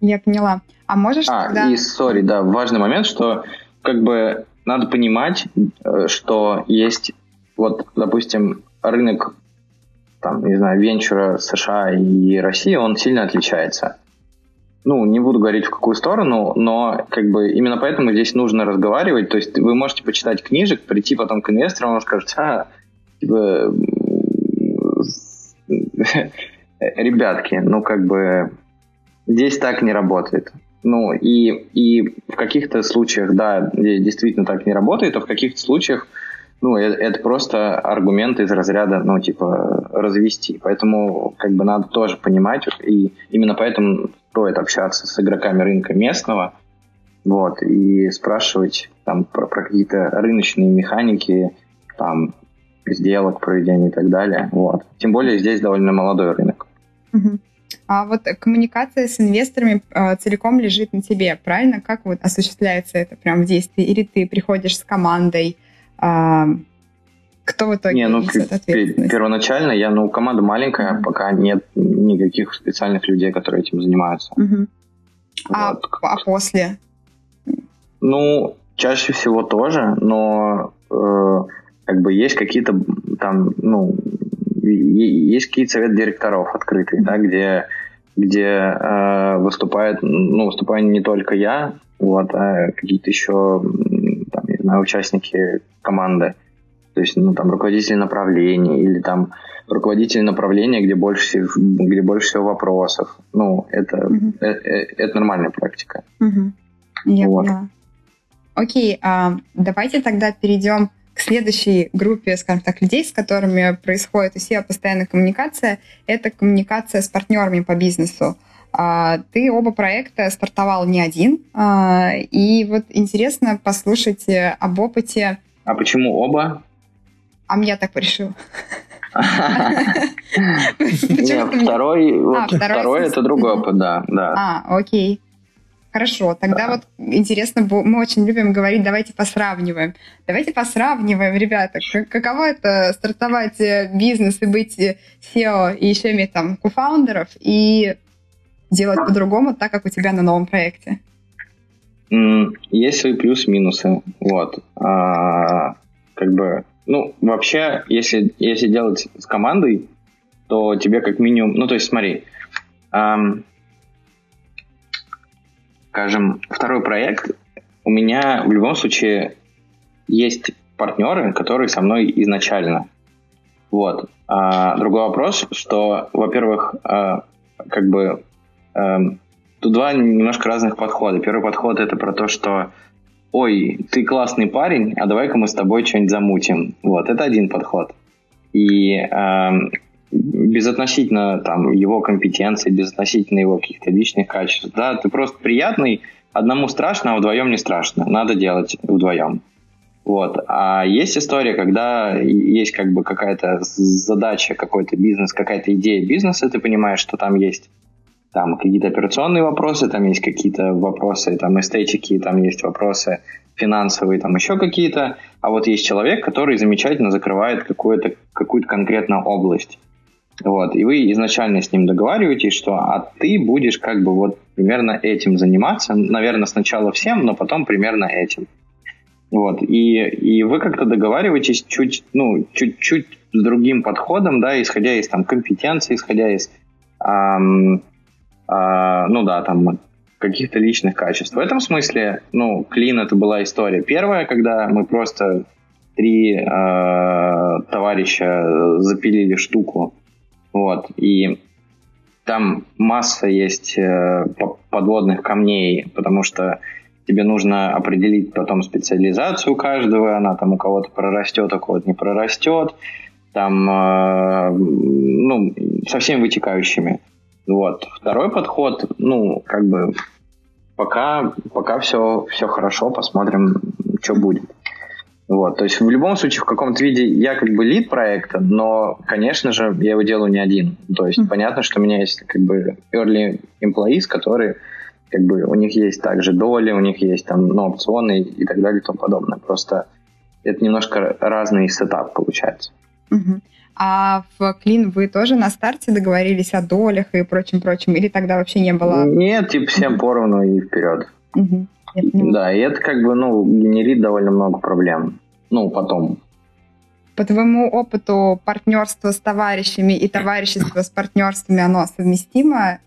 Я поняла. А можешь а, тогда... и, сори, да, важный момент, что как бы надо понимать, э, что есть, вот, допустим, рынок, там, не знаю, венчура США и России, он сильно отличается. Ну, не буду говорить в какую сторону, но как бы именно поэтому здесь нужно разговаривать. То есть вы можете почитать книжек, прийти потом к инвесторам, он скажет, а, типа, (laughs) ребятки, ну как бы здесь так не работает. Ну и, и в каких-то случаях, да, действительно так не работает, а в каких-то случаях ну, это, это просто аргумент из разряда, ну, типа, развести. Поэтому, как бы, надо тоже понимать, и именно поэтому стоит общаться с игроками рынка местного, вот, и спрашивать там про, про какие-то рыночные механики, там, сделок, проведения и так далее, вот. Тем более здесь довольно молодой рынок. А вот коммуникация с инвесторами э, целиком лежит на тебе, правильно? Как вот осуществляется это прям в действии? Или ты приходишь с командой, а, кто в итоге Не, ну, первоначально я, ну, команда маленькая, mm-hmm. пока нет никаких специальных людей, которые этим занимаются. Mm-hmm. А, вот. А, а после? Ну, чаще всего тоже, но э, как бы есть какие-то там, ну, есть какие-то советы директоров открытые, да, где где э, выступает, ну, выступаю не только я, вот, а какие-то еще на участники команды. То есть, ну, там, руководители направления или там руководители направления, где больше, где больше всего вопросов. Ну, это, угу. это, это нормальная практика. Угу. Я вот. поняла. Окей, а, давайте тогда перейдем к следующей группе, скажем так, людей, с которыми происходит у себя постоянная коммуникация. Это коммуникация с партнерами по бизнесу. А, ты оба проекта стартовал не один, а, и вот интересно послушать э, об опыте. А почему оба? А (laughs) мне так решил. Нет, второй, а, второй это другой опыт, да, да. А, окей. Хорошо, тогда вот интересно, мы очень любим говорить, давайте посравниваем. Давайте посравниваем, ребята, каково это стартовать э, бизнес и быть SEO и еще иметь там кофаундеров, и делать по-другому, так как у тебя на новом проекте? Есть свои плюс-минусы. Вот. А, как бы, ну, вообще, если, если делать с командой, то тебе как минимум... Ну, то есть, смотри, эм, скажем, второй проект, у меня в любом случае есть партнеры, которые со мной изначально. Вот. А, другой вопрос, что, во-первых, а, как бы Эм, тут два немножко разных подхода. Первый подход это про то, что ой, ты классный парень, а давай-ка мы с тобой что-нибудь замутим. Вот, это один подход. И э, безотносительно там его компетенции, безотносительно его каких-то личных качеств, да, ты просто приятный, одному страшно, а вдвоем не страшно. Надо делать вдвоем. Вот. А есть история, когда есть как бы какая-то задача, какой-то бизнес, какая-то идея бизнеса, ты понимаешь, что там есть там какие-то операционные вопросы, там есть какие-то вопросы там эстетики, там есть вопросы финансовые, там еще какие-то, а вот есть человек, который замечательно закрывает какую-то какую конкретную область. Вот, и вы изначально с ним договариваетесь, что а ты будешь как бы вот примерно этим заниматься, наверное, сначала всем, но потом примерно этим. Вот, и, и вы как-то договариваетесь чуть, ну, чуть-чуть с другим подходом, да, исходя из там компетенции, исходя из эм, а, ну да, там каких-то личных качеств. В этом смысле, ну, Клин это была история первая, когда мы просто три э, товарища запилили штуку, вот, и там масса есть э, подводных камней, потому что тебе нужно определить потом специализацию каждого, она там у кого-то прорастет, у кого-то не прорастет, там, э, ну, со всеми вытекающими. Вот. Второй подход, ну, как бы пока, пока все, все хорошо, посмотрим, что будет. Вот, то есть в любом случае в каком-то виде я как бы лид проекта, но, конечно же, я его делаю не один. То есть mm-hmm. понятно, что у меня есть как бы early employees, которые как бы у них есть также доли, у них есть там ну, опционы и так далее и тому подобное. Просто это немножко разный сетап получается. Mm-hmm. А в Клин вы тоже на старте договорились о долях и прочем-прочем? Или тогда вообще не было? Нет, типа всем поровну и вперед. Угу. Да, и это как бы, ну, генерит довольно много проблем. Ну, потом. По твоему опыту партнерство с товарищами и товарищество с партнерствами, оно совместимо?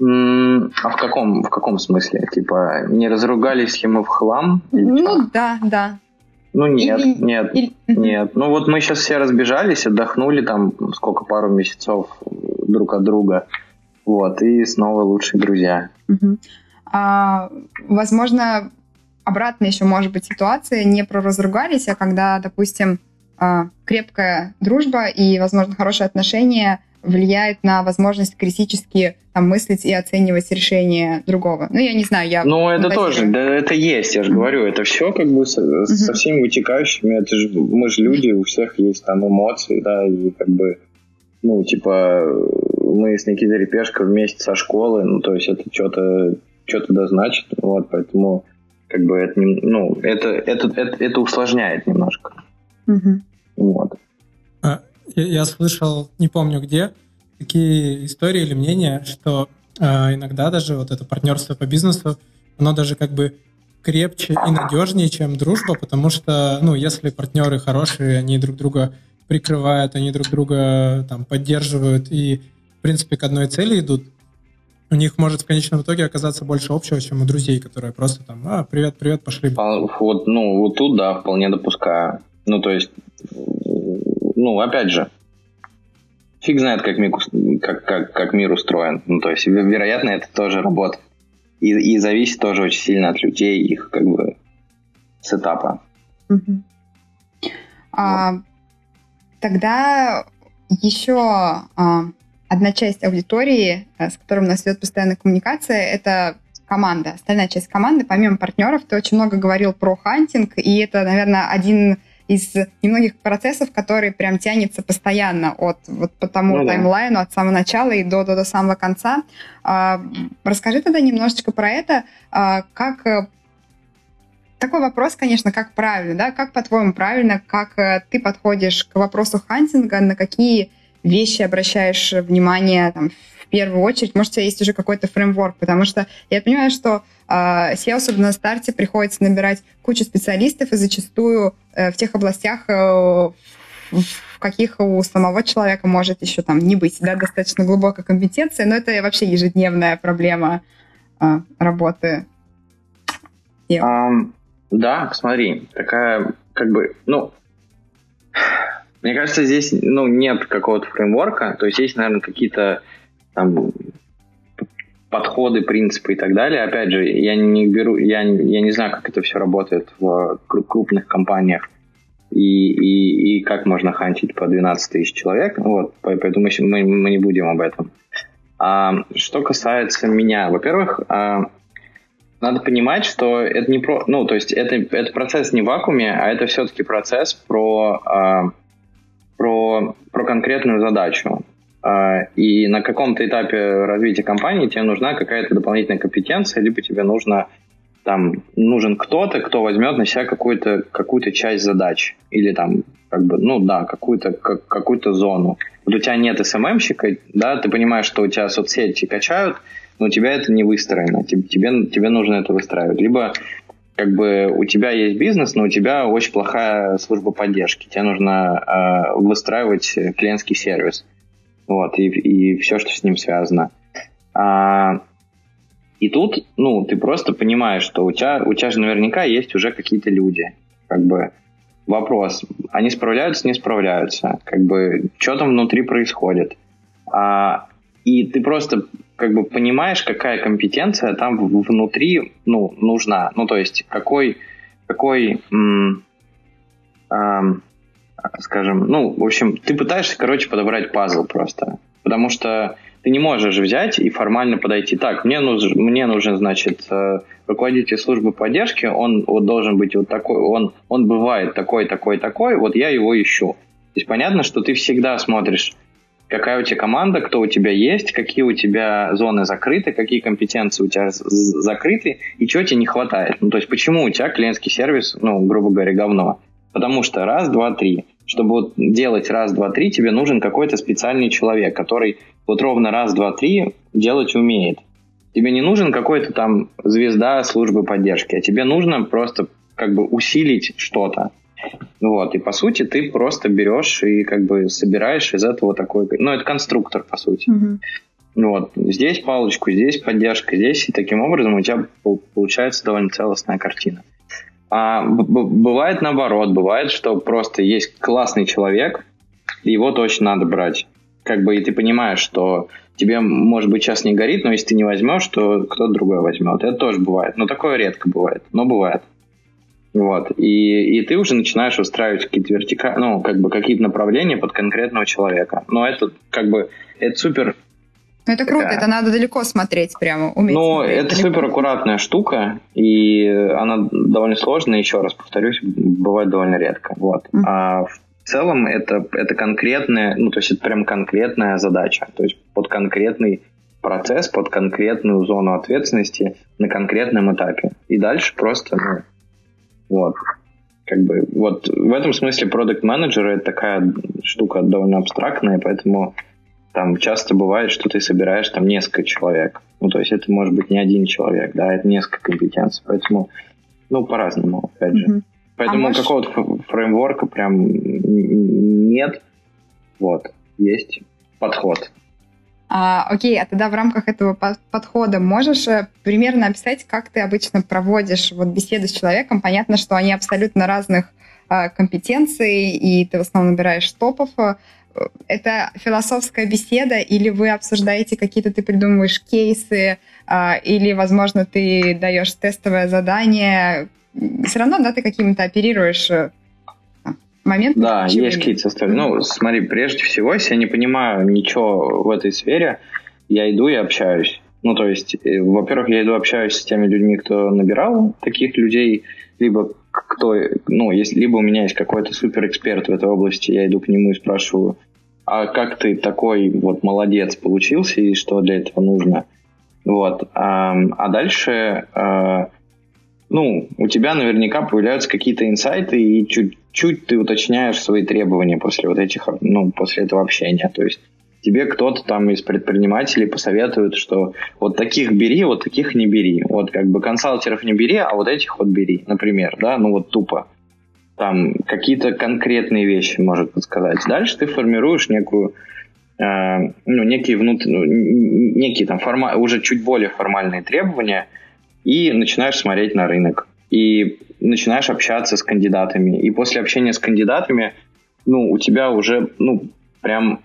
А в каком, в каком смысле? Типа, не разругались ли мы в хлам? Ну, да, да. Ну нет, Или... нет, Или... нет. Ну вот мы сейчас все разбежались, отдохнули там сколько, пару месяцев друг от друга. Вот, и снова лучшие друзья. Угу. А, возможно, обратно еще может быть ситуация, не про разругались, а когда, допустим, а, крепкая дружба и, возможно, хорошие отношения влияет на возможность критически там, мыслить и оценивать решение другого. Ну, я не знаю, я... Ну, это тоже, да, это есть, я же mm-hmm. говорю, это все как бы со, mm-hmm. со всеми вытекающими, это же, мы же люди, у всех есть там эмоции, да, и как бы, ну, типа, мы с Никитой Репешко вместе со школы, ну, то есть это что-то что-то да значит, вот, поэтому как бы это, ну, это, это, это, это усложняет немножко. Mm-hmm. Вот. А, я, я слышал, не помню где, такие истории или мнения, что э, иногда даже вот это партнерство по бизнесу, оно даже как бы крепче и надежнее, чем дружба, потому что, ну, если партнеры хорошие, они друг друга прикрывают, они друг друга там поддерживают и, в принципе, к одной цели идут, у них может в конечном итоге оказаться больше общего, чем у друзей, которые просто там, а, привет, привет, пошли. А, вот, ну, вот тут, да, вполне допускаю. Ну, то есть, ну, опять же, фиг знает, как мир, как, как, как мир устроен. Ну, то есть, вероятно, это тоже работает. И, и зависит тоже очень сильно от людей, их как бы сетапа. Угу. А, вот. Тогда еще а, одна часть аудитории, э, с которой у нас идет постоянная коммуникация, это команда. Остальная часть команды, помимо партнеров, ты очень много говорил про хантинг, и это, наверное, один из немногих процессов, который прям тянется постоянно от вот по тому ну, таймлайну от самого начала и до, до, до самого конца. А, расскажи тогда немножечко про это, а, как э, такой вопрос, конечно, как правильно, да, как по-твоему правильно, как э, ты подходишь к вопросу хантинга, на какие вещи обращаешь внимание там, в первую очередь? Может, у тебя есть уже какой-то фреймворк? Потому что я понимаю, что э, SEO, особенно на старте, приходится набирать кучу специалистов, и зачастую э, в тех областях, э, в каких у самого человека может еще там не быть да, достаточно глубокой компетенции, но это вообще ежедневная проблема э, работы. Um, да, смотри, такая как бы, ну, мне кажется, здесь ну, нет какого-то фреймворка, то есть есть, наверное, какие-то там подходы, принципы и так далее. Опять же, я не беру, я, я не знаю, как это все работает в крупных компаниях и, и, и как можно хантить по 12 тысяч человек. Вот, поэтому мы, мы не будем об этом. А, что касается меня, во-первых, а, надо понимать, что это не про, ну, то есть это, это процесс не в вакууме, а это все-таки процесс про а, про, про конкретную задачу. А, и на каком-то этапе развития компании тебе нужна какая-то дополнительная компетенция, либо тебе нужно там нужен кто-то, кто возьмет на себя какую-то какую часть задач или там как бы ну да какую-то как, какую-то зону. Вот у тебя нет СММщика, да, ты понимаешь, что у тебя соцсети качают, но у тебя это не выстроено, тебе тебе, тебе нужно это выстраивать. Либо как бы у тебя есть бизнес, но у тебя очень плохая служба поддержки. Тебе нужно э, выстраивать клиентский сервис. Вот, и, и все, что с ним связано. А, и тут, ну, ты просто понимаешь, что у тебя, у тебя же наверняка есть уже какие-то люди. Как бы вопрос, они справляются, не справляются? Как бы, что там внутри происходит? А, и ты просто как бы понимаешь, какая компетенция там внутри ну, нужна. Ну, то есть, какой, какой м, м, скажем, ну, в общем, ты пытаешься, короче, подобрать пазл просто. Потому что ты не можешь взять и формально подойти. Так, мне нужен, мне нужен значит, э, руководитель службы поддержки, он вот должен быть вот такой, он, он бывает такой, такой, такой, вот я его ищу. То есть понятно, что ты всегда смотришь какая у тебя команда, кто у тебя есть, какие у тебя зоны закрыты, какие компетенции у тебя закрыты и чего тебе не хватает. Ну, то есть почему у тебя клиентский сервис, ну, грубо говоря, говно? Потому что раз, два, три. Чтобы вот делать раз, два, три, тебе нужен какой-то специальный человек, который вот ровно раз, два, три делать умеет. Тебе не нужен какой-то там звезда службы поддержки, а тебе нужно просто как бы усилить что-то. Вот, и по сути ты просто берешь и как бы собираешь из этого такой, ну это конструктор по сути. Mm-hmm. Вот, здесь палочку, здесь поддержка, здесь, и таким образом у тебя получается довольно целостная картина. А бывает наоборот, бывает, что просто есть классный человек, его точно надо брать. Как бы и ты понимаешь, что тебе, может быть, сейчас не горит, но если ты не возьмешь, то кто-то другой возьмет. Это тоже бывает. Но такое редко бывает, но бывает. Вот. И, и ты уже начинаешь устраивать какие-то вертика... ну, как бы какие-то направления под конкретного человека. Но это как бы это супер ну, это круто, это надо далеко смотреть прямо, уметь Ну, это далеко. супер аккуратная штука, и она довольно сложная, еще раз повторюсь, бывает довольно редко. Вот. Mm-hmm. А в целом это, это конкретная, ну, то есть это прям конкретная задача, то есть под конкретный процесс, под конкретную зону ответственности на конкретном этапе. И дальше просто, ну, вот. Как бы, вот в этом смысле продукт менеджер это такая штука довольно абстрактная, поэтому там часто бывает, что ты собираешь там несколько человек. Ну, то есть это может быть не один человек, да, это несколько компетенций. Поэтому, ну, по-разному, опять же. Mm-hmm. Поэтому а можешь... какого-то фреймворка прям нет. Вот, есть подход. А, окей, а тогда в рамках этого подхода можешь э, примерно описать, как ты обычно проводишь вот беседы с человеком? Понятно, что они абсолютно разных а, компетенций, и ты в основном набираешь топов это философская беседа, или вы обсуждаете какие-то, ты придумываешь кейсы, а, или, возможно, ты даешь тестовое задание. Все равно, да, ты какими-то оперируешь моментами. Да, есть какие-то истории. Ну, смотри, прежде всего, если я не понимаю ничего в этой сфере, я иду и общаюсь. Ну, то есть, э, во-первых, я иду общаюсь с теми людьми, кто набирал таких людей, либо кто, ну, если либо у меня есть какой-то супер эксперт в этой области, я иду к нему и спрашиваю, а как ты такой вот молодец получился и что для этого нужно? Вот. А, а дальше, а, ну, у тебя наверняка появляются какие-то инсайты, и чуть-чуть ты уточняешь свои требования после вот этих, ну, после этого общения. То есть тебе кто-то там из предпринимателей посоветует, что вот таких бери, вот таких не бери. Вот как бы консалтеров не бери, а вот этих вот бери, например, да, ну вот тупо. Там какие-то конкретные вещи может подсказать. Дальше ты формируешь некую э, ну, некие внут... ну, некие там форма... уже чуть более формальные требования и начинаешь смотреть на рынок. И начинаешь общаться с кандидатами. И после общения с кандидатами, ну, у тебя уже, ну, прям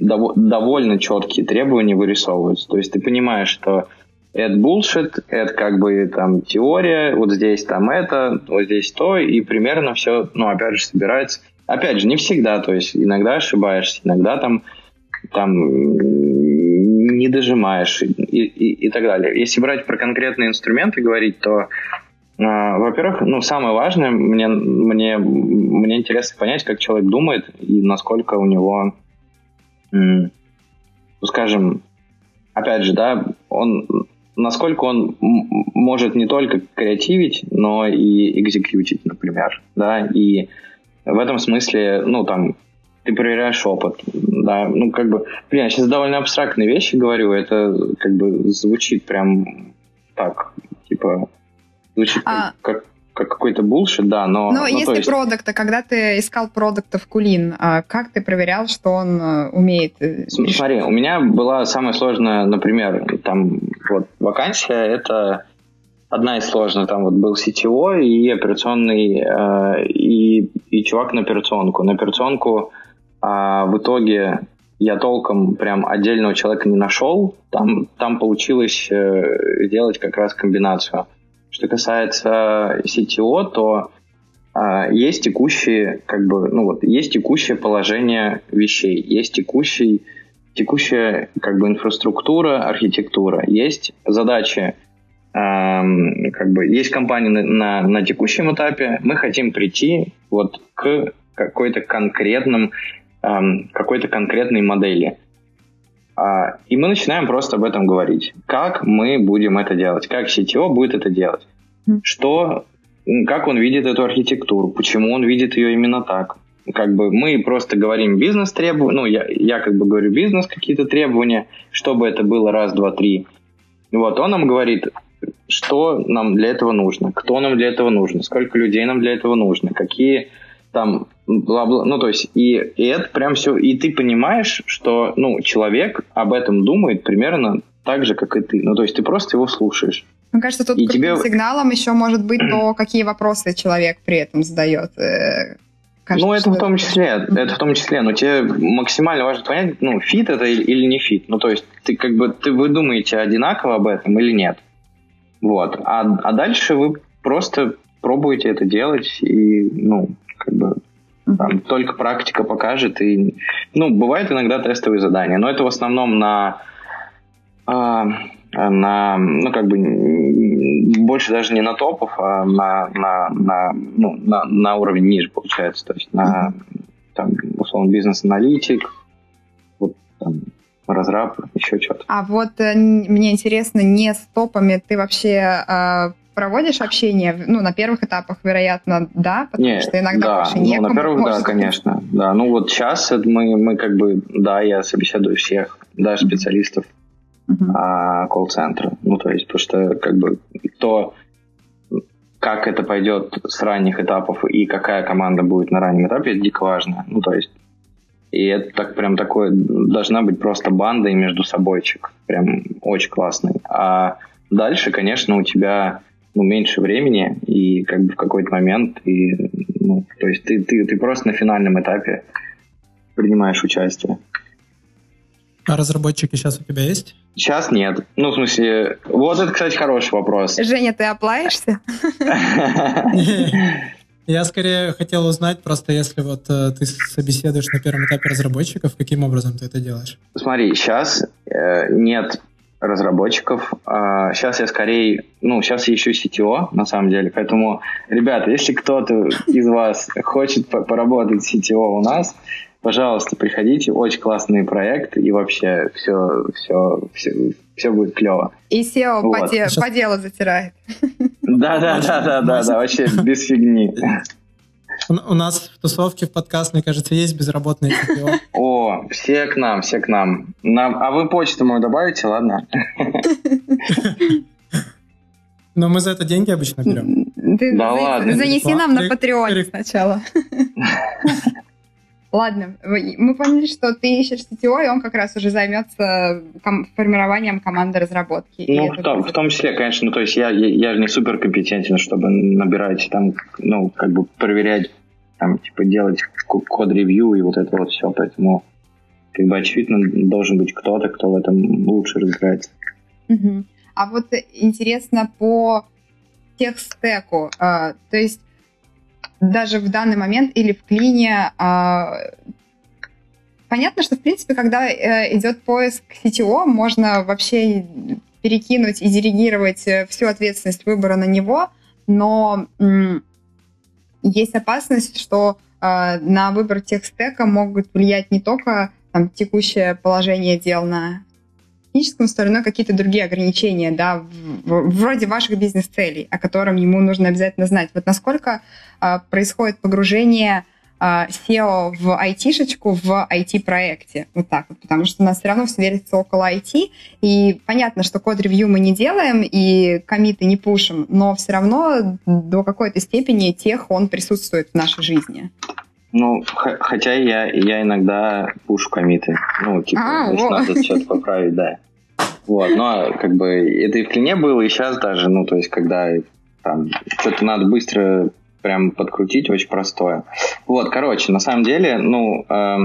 дов- довольно четкие требования вырисовываются. То есть ты понимаешь, что это bullshit, это как бы там теория, вот здесь там это, вот здесь то, и примерно все, ну, опять же, собирается. Опять же, не всегда, то есть иногда ошибаешься, иногда там, там не дожимаешь и, и, и так далее. Если брать про конкретные инструменты говорить, то, э, во-первых, ну, самое важное, мне, мне, мне интересно понять, как человек думает и насколько у него ну, скажем, опять же, да, он насколько он может не только креативить, но и экзекьютить, например, да, и в этом смысле, ну, там, ты проверяешь опыт, да, ну, как бы, блин, я сейчас довольно абстрактные вещи говорю, это, как бы, звучит прям так, типа, звучит а... как, как какой-то булшит, да, но... Но ну, если есть... продукта, когда ты искал продукта в Кулин, а как ты проверял, что он э, умеет? Э, смотри, у меня была самая сложная, например, там вот вакансия, это одна из сложных, там вот был CTO и операционный, э, и, и чувак на операционку. На операционку э, в итоге я толком прям отдельного человека не нашел, там, там получилось э, сделать как раз комбинацию – что касается CTO, то а, есть текущие, как бы, ну вот, есть текущее положение вещей, есть текущий, текущая, как бы, инфраструктура, архитектура, есть задачи, эм, как бы, есть компания на, на, на текущем этапе, мы хотим прийти вот к какой-то конкретным, какой-то конкретной модели. А, и мы начинаем просто об этом говорить. Как мы будем это делать? Как CTO будет это делать? Что, как он видит эту архитектуру? Почему он видит ее именно так? Как бы мы просто говорим бизнес требования, ну, я, я как бы говорю бизнес какие-то требования, чтобы это было раз, два, три. Вот, он нам говорит, что нам для этого нужно, кто нам для этого нужно, сколько людей нам для этого нужно, какие там бла-бла, ну, то есть, и, и это прям все, и ты понимаешь, что, ну, человек об этом думает примерно так же, как и ты, ну, то есть, ты просто его слушаешь. Мне кажется, тут и тебе... сигналом еще может быть то, (clears throat) какие вопросы человек при этом задает. Э, кажется, ну, это в том числе, это в том числе, но тебе максимально важно понять, ну, fit это или, или не fit. Ну, то есть, ты как бы, ты, вы думаете одинаково об этом или нет. Вот. А, а дальше вы просто пробуете это делать, и, ну, как бы, там, только практика покажет. И, ну, бывают иногда тестовые задания, но это в основном на, э, на ну, как бы, больше даже не на топов, а на, на, на, ну, на, на уровень ниже, получается. То есть на, там, условно, бизнес-аналитик, вот, там, разраб, еще что-то. А вот э, мне интересно, не с топами ты вообще э, проводишь общение? Ну, на первых этапах, вероятно, да, потому Нет, что иногда да, больше некому. Ну, на первых, да, конечно. Да, ну вот сейчас мы, мы как бы, да, я собеседую всех, даже специалистов uh-huh. а, колл-центра. Ну, то есть, потому что как бы то, как это пойдет с ранних этапов и какая команда будет на раннем этапе, это дико важно. Ну, то есть, и это так прям такое, должна быть просто банда и между собойчик. Прям очень классный. А дальше, конечно, у тебя ну, меньше времени, и как бы в какой-то момент, и, ну, то есть ты, ты, ты просто на финальном этапе принимаешь участие. А разработчики сейчас у тебя есть? Сейчас нет. Ну, в смысле, вот это, кстати, хороший вопрос. Женя, ты оплаешься? (laughs) Я скорее хотел узнать, просто если вот э, ты собеседуешь на первом этапе разработчиков, каким образом ты это делаешь? Смотри, сейчас э, нет разработчиков. А сейчас я скорее, ну, сейчас я ищу CTO, на самом деле. Поэтому, ребята, если кто-то из вас хочет поработать CTO у нас, пожалуйста, приходите. Очень классный проект и вообще все, все, все, все будет клево. И SEO вот. по, де- по делу затирает. Да, да, да, да, да, да, вообще без фигни. У нас в тусовке в подкаст, мне кажется, есть безработные. О, все к нам, все к нам. нам. А вы почту мою добавите, ладно? Но мы за это деньги обычно берем. да за, ладно. Занеси нам на Patreon сначала. (laughs) Ладно, мы поняли, что ты ищешь CTO, и он как раз уже займется ком- формированием команды разработки. Ну, в том, в том числе, конечно, ну, то есть я, я, я же не супер компетентен, чтобы набирать там, ну, как бы проверять, там, типа делать код-ревью и вот это вот все, поэтому как бы очевидно должен быть кто-то, кто в этом лучше разбирается. Угу. А вот интересно по техстеку, э, то есть даже в данный момент или в клине. А, понятно, что, в принципе, когда э, идет поиск CTO, можно вообще перекинуть и диригировать э, всю ответственность выбора на него, но есть опасность, что э, на выбор техстека могут влиять не только там, текущее положение дел на техническом стороне какие-то другие ограничения, да, вроде ваших бизнес-целей, о котором ему нужно обязательно знать. Вот насколько а, происходит погружение а, SEO в IT-шечку в IT-проекте. Вот так вот. Потому что у нас все равно все верится около IT. И понятно, что код-ревью мы не делаем и комиты не пушим, но все равно до какой-то степени тех он присутствует в нашей жизни. Ну, хотя я, я иногда пушу комиты. Ну, типа, а, если надо что-то поправить, да. Вот, но как бы это и в клине было, и сейчас даже, ну, то есть, когда там что-то надо быстро прям подкрутить, очень простое. Вот, короче, на самом деле, ну, э,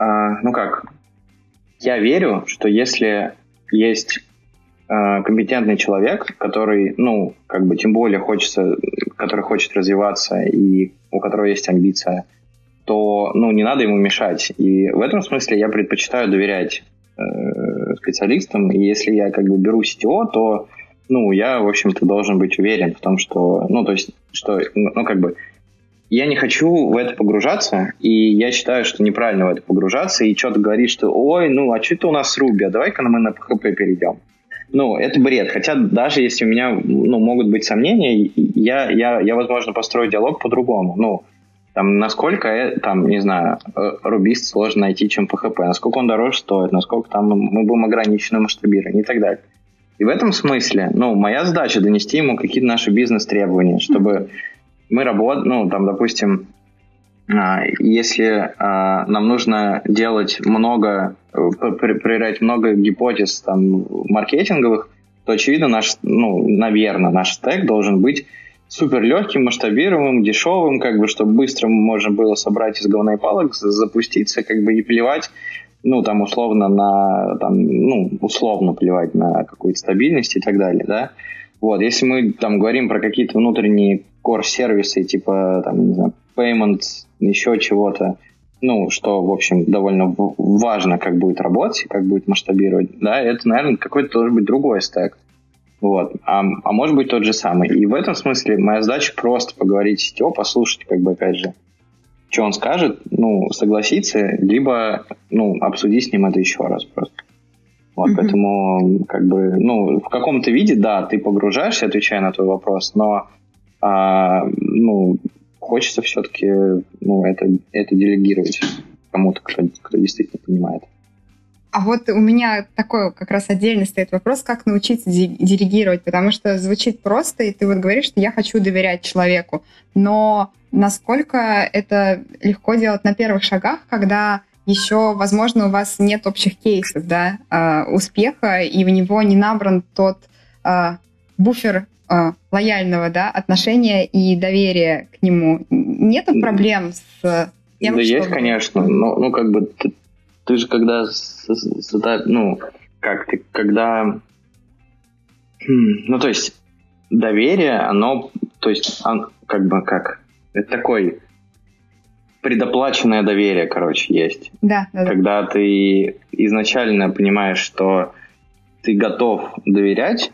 э, ну как, я верю, что если есть компетентный человек, который, ну, как бы, тем более хочется, который хочет развиваться и у которого есть амбиция, то, ну, не надо ему мешать. И в этом смысле я предпочитаю доверять Э, специалистом, и если я как бы беру CTO, то ну, я, в общем-то, должен быть уверен в том, что, ну, то есть, что, ну, как бы, я не хочу в это погружаться, и я считаю, что неправильно в это погружаться, и что-то говорить, что, ой, ну, а что это у нас Ruby, а давай-ка мы на PHP перейдем. Ну, это бред. Хотя даже если у меня, ну, могут быть сомнения, я, я, я возможно, построю диалог по-другому. Ну, там, насколько, э, там, не знаю, э, рубист сложно найти, чем PHP, насколько он дороже стоит, насколько там мы будем ограничены масштабирование и так далее. И в этом смысле, ну, моя задача донести ему какие-то наши бизнес-требования, чтобы мы работали, ну, там, допустим, если а, нам нужно делать много, проверять много гипотез там, маркетинговых, то, очевидно, наш, ну, наверное, наш стек должен быть супер легким, масштабируемым, дешевым, как бы, чтобы быстро можно было собрать из говна палок, запуститься, как бы и плевать, ну, там, условно, на, там, ну, условно плевать на какую-то стабильность и так далее, да. Вот, если мы там говорим про какие-то внутренние core-сервисы, типа, там, не знаю, payments, еще чего-то, ну, что, в общем, довольно важно, как будет работать, как будет масштабировать, да, это, наверное, какой-то должен быть другой стек. Вот. А, а может быть тот же самый. И в этом смысле моя задача просто поговорить с Тё, послушать, как бы, опять же, что он скажет, ну, согласиться, либо, ну, обсудить с ним это еще раз просто. Вот, mm-hmm. поэтому, как бы, ну, в каком-то виде, да, ты погружаешься, отвечая на твой вопрос, но, а, ну, хочется все-таки ну, это, это делегировать кому-то, кто, кто действительно понимает. А вот у меня такой как раз отдельно стоит вопрос, как научиться делегировать, потому что звучит просто, и ты вот говоришь, что я хочу доверять человеку, но насколько это легко делать на первых шагах, когда еще, возможно, у вас нет общих кейсов, да, э, успеха, и в него не набран тот э, буфер э, лояльного да, отношения и доверия к нему. Нет проблем с тем, Да что... есть, конечно. Но, ну, как бы ты, ты же когда... Ну, как ты, когда... Хм, ну, то есть доверие, оно... То есть, он, как бы, как... Это такой предоплаченное доверие, короче, есть. Да, да, да. Когда ты изначально понимаешь, что ты готов доверять,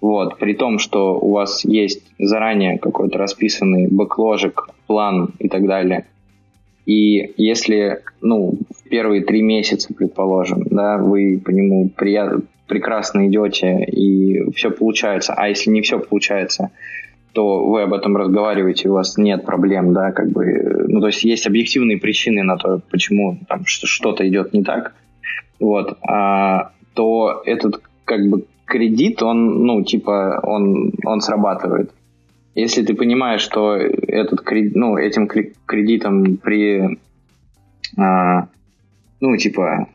вот, при том, что у вас есть заранее какой-то расписанный бэкложик, план и так далее. И если, ну, в первые три месяца, предположим, да, вы по нему прият... прекрасно идете и все получается, а если не все получается, то вы об этом разговариваете, у вас нет проблем, да, как бы, ну, то есть есть объективные причины на то, почему там что-то идет не так, вот, а, то этот как бы кредит, он, ну, типа, он, он срабатывает. Если ты понимаешь, что этот ну, этим кредитом при, а, ну, типа,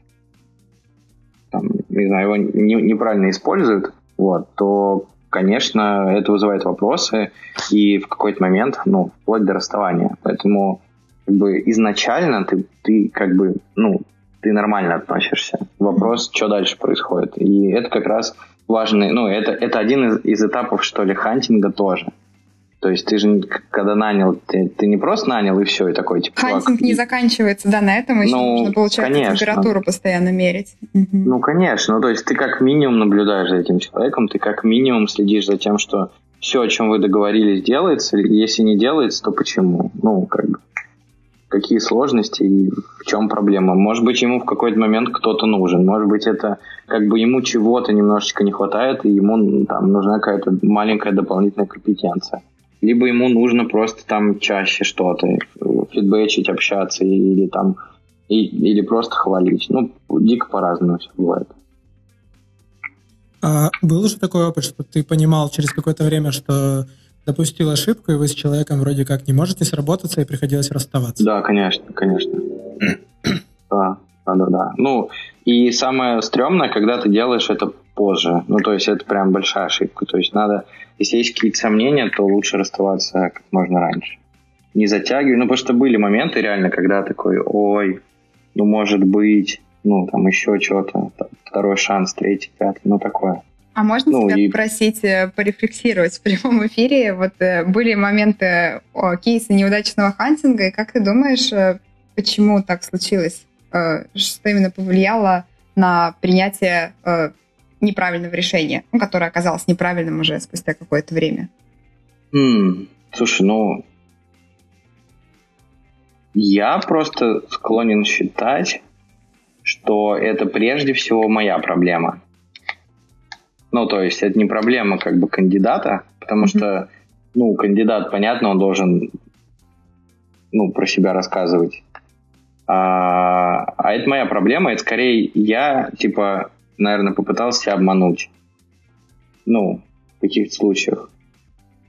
там, не знаю, его не, неправильно используют, вот, то, конечно, это вызывает вопросы и в какой-то момент, ну, вплоть до расставания. Поэтому, как бы, изначально ты, ты как бы, ну, ты нормально относишься. Вопрос, что дальше происходит. И это как раз важный, ну, это, это один из, из этапов, что ли, хантинга тоже. То есть ты же, когда нанял, ты, ты не просто нанял и все, и такой, типа... Хантинг не заканчивается, да, на этом еще ну, нужно, получается, конечно. температуру постоянно мерить. Ну, конечно, ну, то есть ты как минимум наблюдаешь за этим человеком, ты как минимум следишь за тем, что все, о чем вы договорились, делается, если не делается, то почему? Ну, как бы какие сложности и в чем проблема. Может быть, ему в какой-то момент кто-то нужен. Может быть, это как бы ему чего-то немножечко не хватает, и ему там нужна какая-то маленькая дополнительная компетенция. Либо ему нужно просто там чаще что-то, фидбэчить, общаться или там и, или просто хвалить. Ну, дико по-разному все бывает. А был уже такой опыт, что ты понимал через какое-то время, что допустил ошибку, и вы с человеком вроде как не можете сработаться, и приходилось расставаться. Да, конечно, конечно. (clears throat) да, да, да, да. Ну, и самое стрёмное, когда ты делаешь это позже. Ну, то есть это прям большая ошибка. То есть надо, если есть какие-то сомнения, то лучше расставаться как можно раньше. Не затягивай. Ну, потому что были моменты реально, когда такой, ой, ну, может быть, ну, там еще что-то, второй шанс, третий, пятый, ну, такое. А можно ну, тебя и... попросить э, порефлексировать в прямом эфире? Вот э, были моменты о, кейса неудачного хантинга, и как ты думаешь, э, почему так случилось? Что именно повлияло на принятие неправильного решения, ну, которое оказалось неправильным уже спустя какое-то время? Mm, слушай, ну, я просто склонен считать, что это прежде всего моя проблема. Ну, то есть это не проблема как бы кандидата, потому mm-hmm. что, ну, кандидат, понятно, он должен, ну, про себя рассказывать. А, а это моя проблема, это скорее я, типа, наверное, попытался себя обмануть. Ну, в каких-то случаях.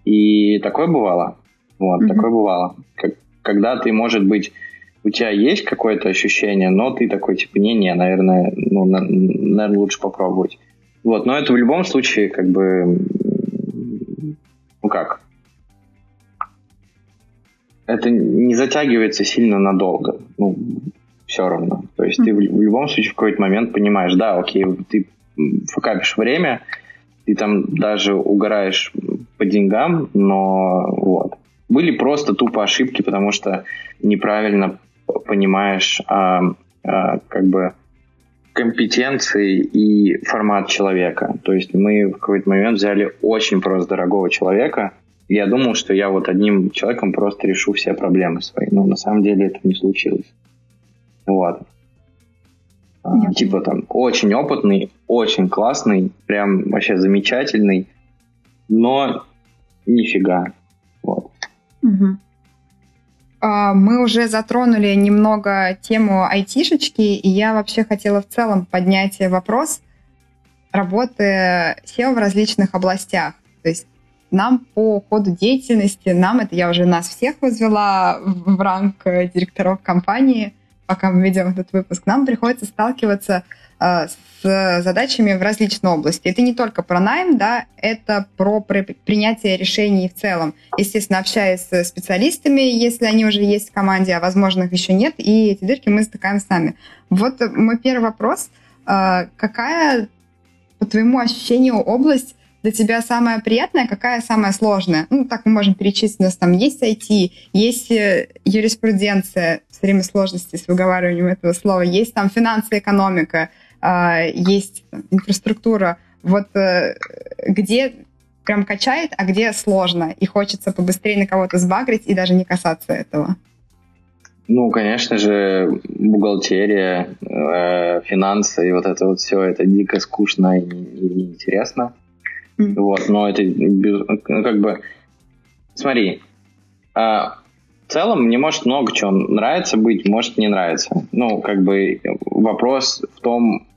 И такое бывало. Вот, mm-hmm. такое бывало. Как, когда ты, может быть, у тебя есть какое-то ощущение, но ты такой, типа, не-не, наверное, ну, на, наверное, лучше попробовать. Вот, но это в любом случае, как бы, ну как, это не затягивается сильно надолго. Ну, все равно. То есть mm-hmm. ты в, в любом случае в какой-то момент понимаешь, да, окей, ты факапишь время, ты там даже угораешь по деньгам, но вот. Были просто тупо ошибки, потому что неправильно понимаешь а, а, как бы компетенции и формат человека. То есть мы в какой-то момент взяли очень просто дорогого человека, я думал, что я вот одним человеком просто решу все проблемы свои. Но на самом деле это не случилось. Вот. А, типа там очень опытный, очень классный, прям вообще замечательный, но нифига. Вот. Угу. Мы уже затронули немного тему айтишечки, и я вообще хотела в целом поднять вопрос работы SEO в различных областях. То есть нам по ходу деятельности, нам это я уже нас всех возвела в ранг директоров компании – пока мы ведем этот выпуск, нам приходится сталкиваться э, с задачами в различной области. Это не только про найм, да, это про принятие решений в целом. Естественно, общаясь с специалистами, если они уже есть в команде, а возможно их еще нет, и эти дырки мы затыкаем сами. Вот мой первый вопрос. Э, какая, по твоему ощущению, область для тебя самая приятная, какая самая сложная? Ну, так мы можем перечислить. У нас там есть IT, есть э, юриспруденция, все время сложности с выговариванием этого слова, есть там финансы, экономика, а, есть инфраструктура. Вот э, где прям качает, а где сложно, и хочется побыстрее на кого-то сбагрить и даже не касаться этого? Ну, конечно же, бухгалтерия, э, финансы и вот это вот все, это дико скучно и, и неинтересно. Mm. Вот, но это ну, как бы... Смотри, а, в целом мне может много чего нравится быть, может не нравится. Ну, как бы вопрос в том, э,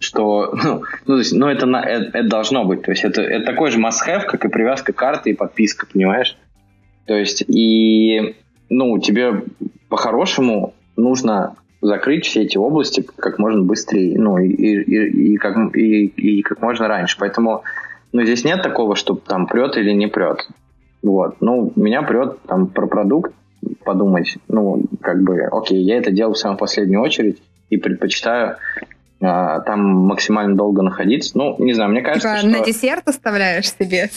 что, (laughs) ну, ну, то есть, ну это, это, это должно быть. То есть это, это такой же must-have, как и привязка карты и подписка, понимаешь? То есть и, ну, тебе по-хорошему нужно закрыть все эти области как можно быстрее, ну и, и, и, как, и, и как можно раньше. Поэтому ну, здесь нет такого, что там прет или не прет. Вот. Ну, меня прет там про продукт подумать, ну, как бы, окей, я это делал в самую последнюю очередь и предпочитаю а, там максимально долго находиться. Ну, не знаю, мне кажется, типа что... на десерт оставляешь себе?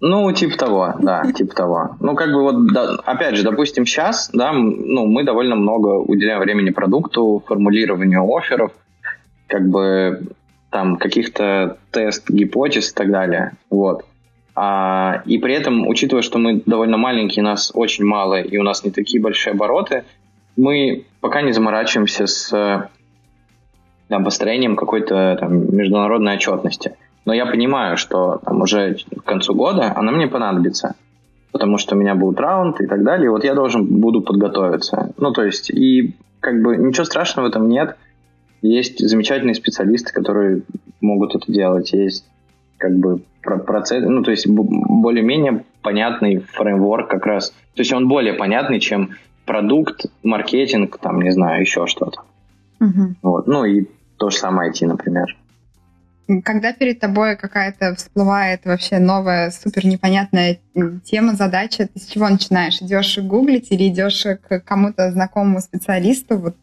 Ну, типа того, да, типа того. Ну, как бы вот, да, опять же, допустим, сейчас, да, ну, мы довольно много уделяем времени продукту, формулированию офферов, как бы там каких-то тест, гипотез и так далее, вот. А, и при этом, учитывая, что мы довольно маленькие, нас очень мало, и у нас не такие большие обороты, мы пока не заморачиваемся с там, построением какой-то там, международной отчетности но я понимаю, что там уже к концу года она мне понадобится, потому что у меня будет раунд и так далее, и вот я должен буду подготовиться. Ну, то есть, и как бы ничего страшного в этом нет. Есть замечательные специалисты, которые могут это делать. Есть как бы процесс, ну, то есть более-менее понятный фреймворк как раз. То есть он более понятный, чем продукт, маркетинг, там, не знаю, еще что-то. Угу. Вот. Ну и то же самое IT, например. Когда перед тобой какая-то всплывает вообще новая, супер непонятная тема, задача, ты с чего начинаешь? Идешь гуглить или идешь к кому-то знакомому специалисту? Вот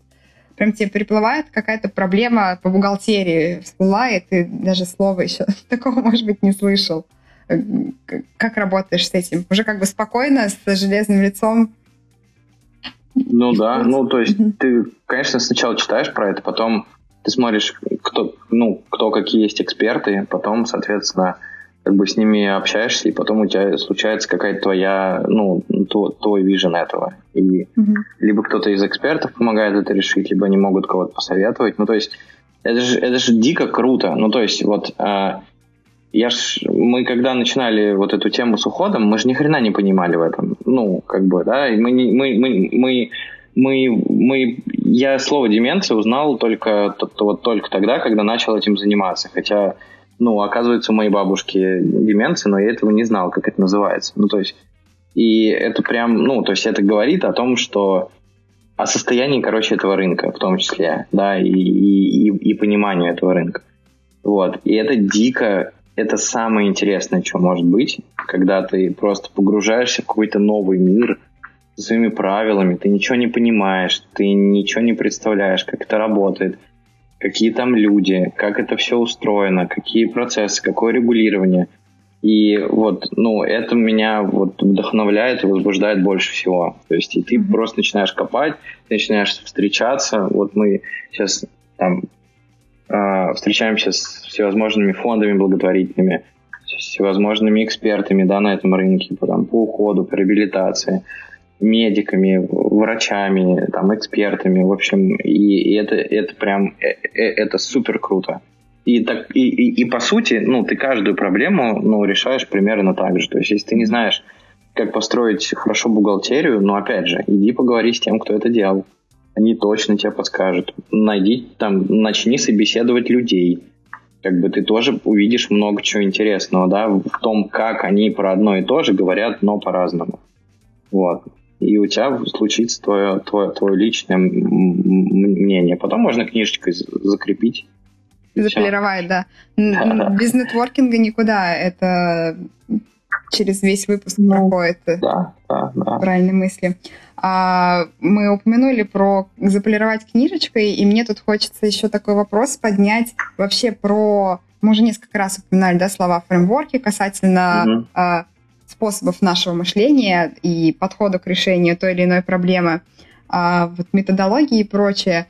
прям тебе приплывает какая-то проблема по бухгалтерии, всплывает, и даже слова еще (laughs) такого, может быть, не слышал. Э, как работаешь с этим? Уже как бы спокойно, с железным лицом? Ну да, ну то есть ты, конечно, сначала читаешь про это, потом ты смотришь, кто, ну, кто какие есть эксперты, потом, соответственно, как бы с ними общаешься, и потом у тебя случается какая-то твоя, ну, твой, твой вижен этого. И mm-hmm. либо кто-то из экспертов помогает это решить, либо они могут кого-то посоветовать. Ну, то есть, это же, это же дико круто. Ну, то есть, вот э, я ж, мы когда начинали вот эту тему с уходом, мы же ни хрена не понимали в этом. Ну, как бы, да, и мы, мы, мы, мы мы, мы, я слово деменция узнал только, вот только тогда, когда начал этим заниматься. Хотя, ну, оказывается, у моей бабушки деменция, но я этого не знал, как это называется. Ну, то есть, и это прям, ну, то есть это говорит о том, что о состоянии, короче, этого рынка в том числе, да, и, и, и пониманию этого рынка. Вот. И это дико, это самое интересное, что может быть, когда ты просто погружаешься в какой-то новый мир со своими правилами, ты ничего не понимаешь, ты ничего не представляешь, как это работает, какие там люди, как это все устроено, какие процессы, какое регулирование – и вот, ну, это меня вот вдохновляет и возбуждает больше всего. То есть и ты mm-hmm. просто начинаешь копать, ты начинаешь встречаться. Вот мы сейчас там встречаемся с всевозможными фондами благотворительными, с всевозможными экспертами, да, на этом рынке, по, там, по уходу, по реабилитации, медиками, врачами, там, экспертами, в общем, и, и это, это прям, э, э, это супер круто. И, так, и, и, и по сути, ну, ты каждую проблему ну, решаешь примерно так же. То есть, если ты не знаешь, как построить хорошо бухгалтерию, ну, опять же, иди поговори с тем, кто это делал. Они точно тебе подскажут. Найди там, начни собеседовать людей. Как бы ты тоже увидишь много чего интересного, да, в том, как они про одно и то же говорят, но по-разному. Вот. И у тебя случится твое, твое, твое личное мнение. Потом можно книжечкой закрепить Заполировать, да. (laughs) Без нетворкинга никуда. Это через весь выпуск ну, проходит. Да, да, да. Правильные мысли. А, мы упомянули про заполировать книжечкой, и мне тут хочется еще такой вопрос поднять вообще про... Мы уже несколько раз упоминали, да, слова фреймворки касательно угу. а, способов нашего мышления и подхода к решению той или иной проблемы, а, вот методологии и прочее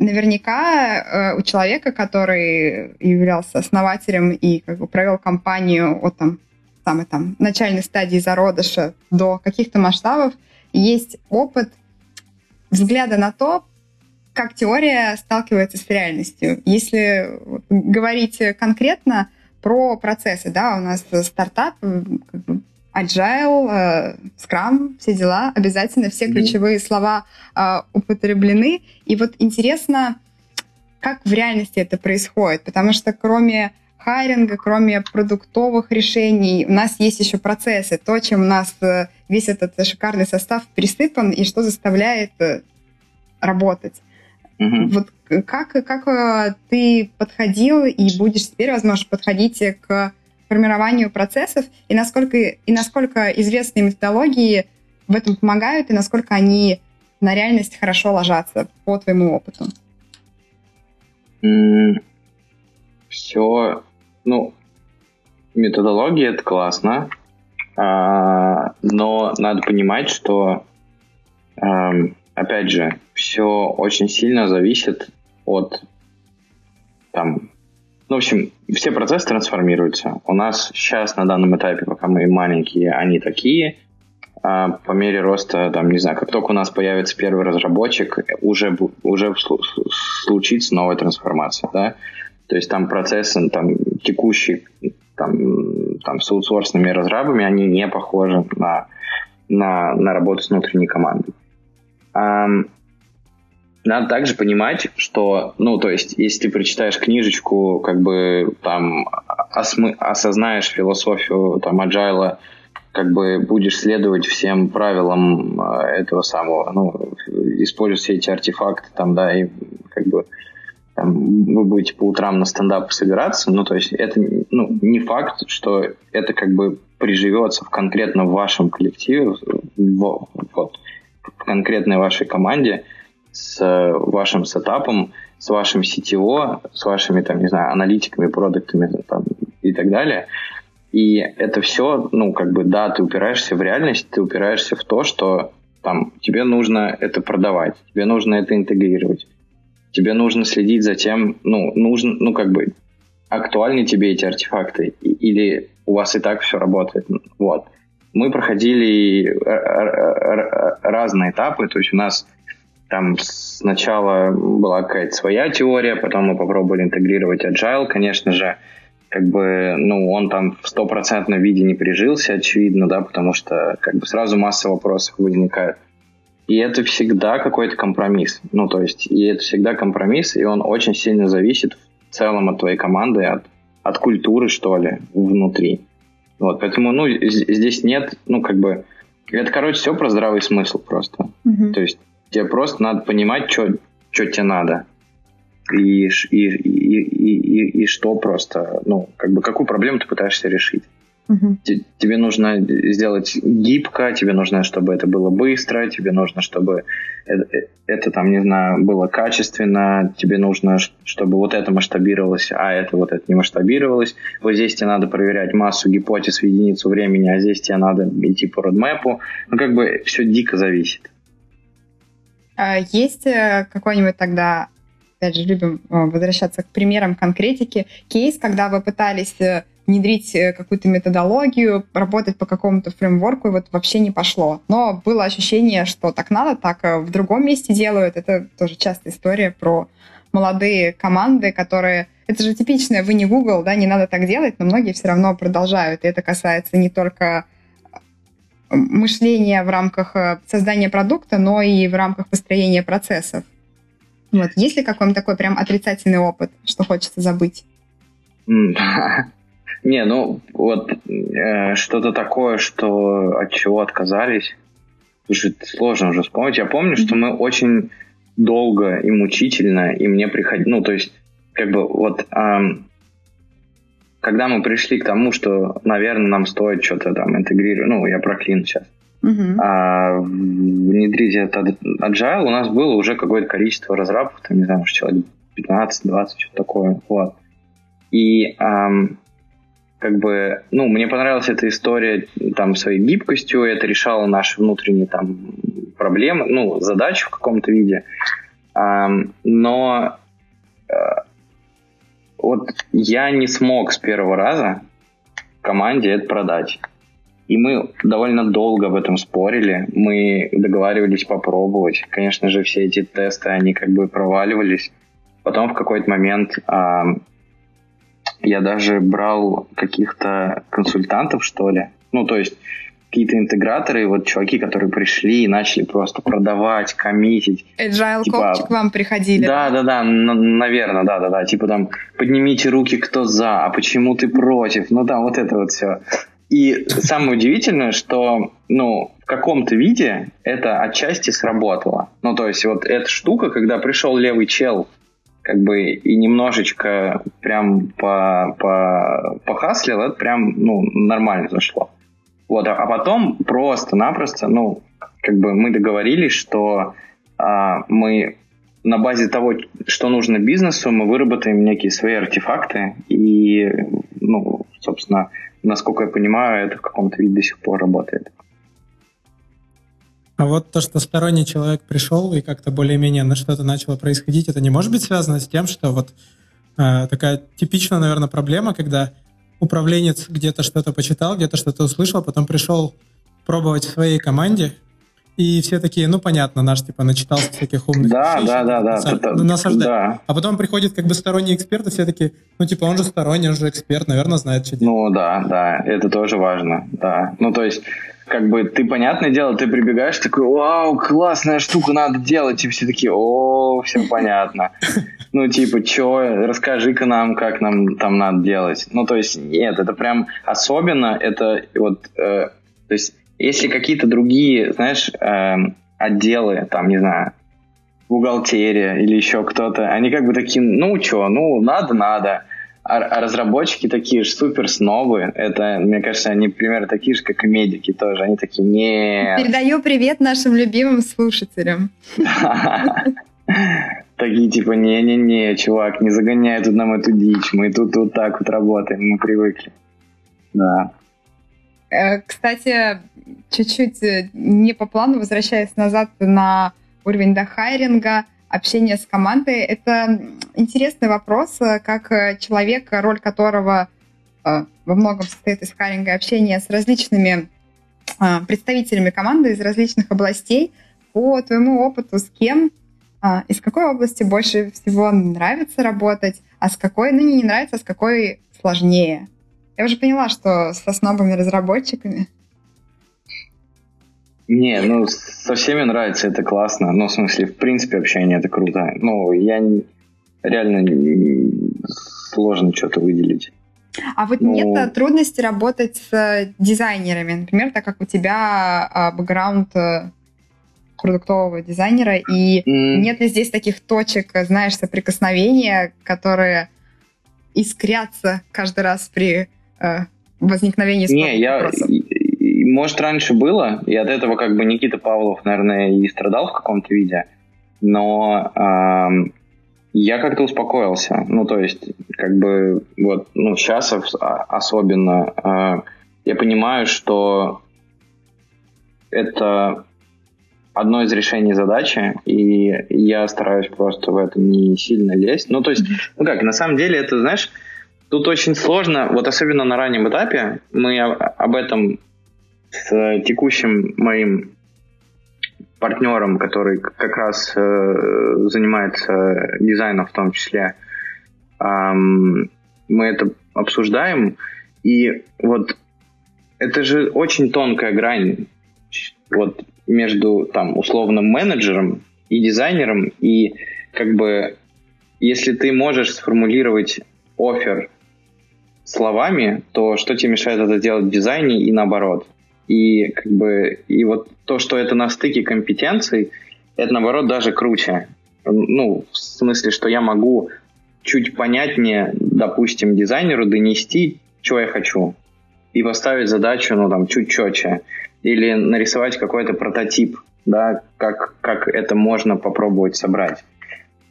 наверняка э, у человека, который являлся основателем и как бы провел компанию от там, самой там начальной стадии зародыша до каких-то масштабов, есть опыт взгляда на то, как теория сталкивается с реальностью. Если говорить конкретно про процессы, да, у нас стартап, как бы, agile, Scrum, все дела, обязательно все ключевые mm-hmm. слова э, употреблены. И вот интересно, как в реальности это происходит, потому что кроме хайринга, кроме продуктовых решений, у нас есть еще процессы, то, чем у нас э, весь этот шикарный состав присыпан и что заставляет э, работать. Mm-hmm. Вот как, как ты подходил и будешь теперь, возможно, подходить к формированию процессов и насколько, и насколько известные методологии в этом помогают, и насколько они на реальность хорошо ложатся по твоему опыту? Mm, все, ну, методология это классно, а, но надо понимать, что, а, опять же, все очень сильно зависит от там, ну, в общем, все процессы трансформируются. У нас сейчас на данном этапе, пока мы маленькие, они такие. А по мере роста, там, не знаю, как только у нас появится первый разработчик, уже, уже случится новая трансформация, да. То есть там процессы, там, текущие, там, там, с аутсорсными разрабами, они не похожи на, на, на работу с внутренней командой. Надо также понимать, что, ну, то есть, если ты прочитаешь книжечку, как бы там осмы- осознаешь философию там agile, как бы будешь следовать всем правилам а, этого самого, ну, используя все эти артефакты там, да, и как бы там, вы будете по утрам на стендап собираться, ну, то есть это ну, не факт, что это как бы приживется в конкретно вашем коллективе, в, вот, в конкретной вашей команде, с вашим сетапом, с вашим сетево, с вашими, там, не знаю, аналитиками, продуктами там, и так далее. И это все, ну, как бы, да, ты упираешься в реальность, ты упираешься в то, что там тебе нужно это продавать, тебе нужно это интегрировать, тебе нужно следить за тем, ну, нужно, ну, как бы, актуальны тебе эти артефакты, или у вас и так все работает. Вот. Мы проходили разные этапы, то есть у нас там сначала была какая-то своя теория, потом мы попробовали интегрировать agile, конечно же, как бы, ну, он там в стопроцентном виде не прижился, очевидно, да, потому что как бы сразу масса вопросов возникает. И это всегда какой-то компромисс. Ну, то есть, и это всегда компромисс, и он очень сильно зависит в целом от твоей команды, от, от культуры, что ли, внутри. Вот, поэтому, ну, здесь нет, ну, как бы, это, короче, все про здравый смысл просто. Mm-hmm. То есть, Тебе просто надо понимать, что тебе надо. и, и, и, и, и что просто, ну, как бы какую проблему ты пытаешься решить. Угу. Тебе нужно сделать гибко, тебе нужно, чтобы это было быстро, тебе нужно, чтобы это, э, это там, не знаю, было качественно, тебе нужно, чтобы вот это масштабировалось, а это вот это не масштабировалось. Вот здесь тебе надо проверять массу гипотез в единицу времени, а здесь тебе надо идти по родмэпу. Ну, как бы все дико зависит. А есть э, какой-нибудь тогда опять же, любим э, возвращаться к примерам конкретики. Кейс, когда вы пытались внедрить э, какую-то методологию, работать по какому-то фреймворку, и вот вообще не пошло. Но было ощущение, что так надо, так э, в другом месте делают. Это тоже частая история про молодые команды, которые... Это же типичное, вы не Google, да, не надо так делать, но многие все равно продолжают. И это касается не только э, мышления в рамках создания продукта, но и в рамках построения процессов. Вот. Есть ли какой-то такой прям отрицательный опыт, что хочется забыть? (laughs) Не, ну вот э, что-то такое, что от чего отказались. Слушай, сложно уже вспомнить. Я помню, mm-hmm. что мы очень долго и мучительно, и мне приходилось, ну, то есть, как бы вот, эм, когда мы пришли к тому, что, наверное, нам стоит что-то там интегрировать, ну, я проклину сейчас, uh-huh. а, внедрить этот agile, у нас было уже какое-то количество разрабов, там, не знаю, может, человек 15-20, что-то такое, вот. И эм, как бы, ну, мне понравилась эта история там своей гибкостью, это решало наши внутренние там проблемы, ну, задачи в каком-то виде. А, но а, вот я не смог с первого раза команде это продать. И мы довольно долго об этом спорили. Мы договаривались попробовать. Конечно же, все эти тесты, они как бы проваливались. Потом в какой-то момент а, я даже брал каких-то консультантов, что ли. Ну, то есть какие-то интеграторы, вот чуваки, которые пришли и начали просто продавать, коммитить. Agile типа, coach к вам приходили? Да, да, да, наверное, да, да, да. Типа там, поднимите руки, кто за, а почему ты против? Ну да, вот это вот все. И самое удивительное, что, ну, в каком-то виде это отчасти сработало. Ну, то есть вот эта штука, когда пришел левый чел как бы и немножечко прям по, по, похаслил, это прям, ну, нормально зашло. Вот, а, а потом просто-напросто, ну, как бы мы договорились, что а, мы на базе того, что нужно бизнесу, мы выработаем некие свои артефакты, и, ну, собственно, насколько я понимаю, это в каком-то виде до сих пор работает. А вот то, что сторонний человек пришел и как-то более-менее на что-то начало происходить, это не может быть связано с тем, что вот э, такая типичная, наверное, проблема, когда управленец где-то что-то почитал, где-то что-то услышал, потом пришел пробовать в своей команде, и все такие, ну понятно, наш типа начитался всяких умных да, вещей. Да, да, да, да. Насаждать. Да. А потом приходит как бы сторонний эксперт, и все такие, ну типа он же сторонний, он же эксперт, наверное, знает, что делать. Ну да, да, это тоже важно, да. Ну то есть как бы ты, понятное дело, ты прибегаешь такой, вау, классная штука, надо делать, и все такие, о, все (laughs) понятно. Ну, типа, чё, расскажи-ка нам, как нам там надо делать. Ну, то есть, нет, это прям особенно, это вот, э, то есть, если какие-то другие, знаешь, э, отделы, там, не знаю, бухгалтерия или еще кто-то, они как бы такие, ну, чё, ну, надо, надо. А, а разработчики такие же супер снобы. Это, мне кажется, они примерно такие же, как и медики тоже. Они такие, не. Передаю привет нашим любимым слушателям. (laughs) Такие типа, не-не-не, чувак, не загоняй тут нам эту дичь. Мы тут вот так вот работаем, мы привыкли. Да. Э, кстати, чуть-чуть э, не по плану, возвращаясь назад на уровень дохайринга, общение с командой. Это интересный вопрос, э, как э, человек, роль которого э, во многом состоит из харинга общения с различными представителями команды из различных областей. По твоему опыту, с кем, из какой области больше всего нравится работать, а с какой, ну не нравится, а с какой сложнее? Я уже поняла, что со снобами разработчиками. Не, ну, со всеми нравится, это классно. Ну, в смысле, в принципе, общение это круто. Ну, я реально сложно что-то выделить. А вот ну, нет трудности работать с дизайнерами, например, так как у тебя а, бэкграунд э, продуктового дизайнера, и mm. нет ли здесь таких точек, знаешь, соприкосновения, которые искрятся каждый раз при э, возникновении Не, я, может, раньше было, и от этого как бы Никита Павлов, наверное, и страдал в каком-то виде, но э, я как-то успокоился. Ну, то есть, как бы, вот, ну, сейчас особенно э, я понимаю, что это одно из решений задачи, и я стараюсь просто в это не сильно лезть. Ну, то есть, ну как, на самом деле это, знаешь, тут очень сложно, вот особенно на раннем этапе, мы об этом с текущим моим партнером, который как раз э, занимается дизайном в том числе, эм, мы это обсуждаем, и вот это же очень тонкая грань вот между там условным менеджером и дизайнером, и как бы если ты можешь сформулировать офер словами, то что тебе мешает это делать в дизайне и наоборот? И как бы и вот то, что это на стыке компетенций, это наоборот даже круче. Ну, в смысле, что я могу чуть понятнее, допустим, дизайнеру донести, что я хочу, и поставить задачу, ну, там, чуть четче или нарисовать какой-то прототип, да, как, как это можно попробовать собрать.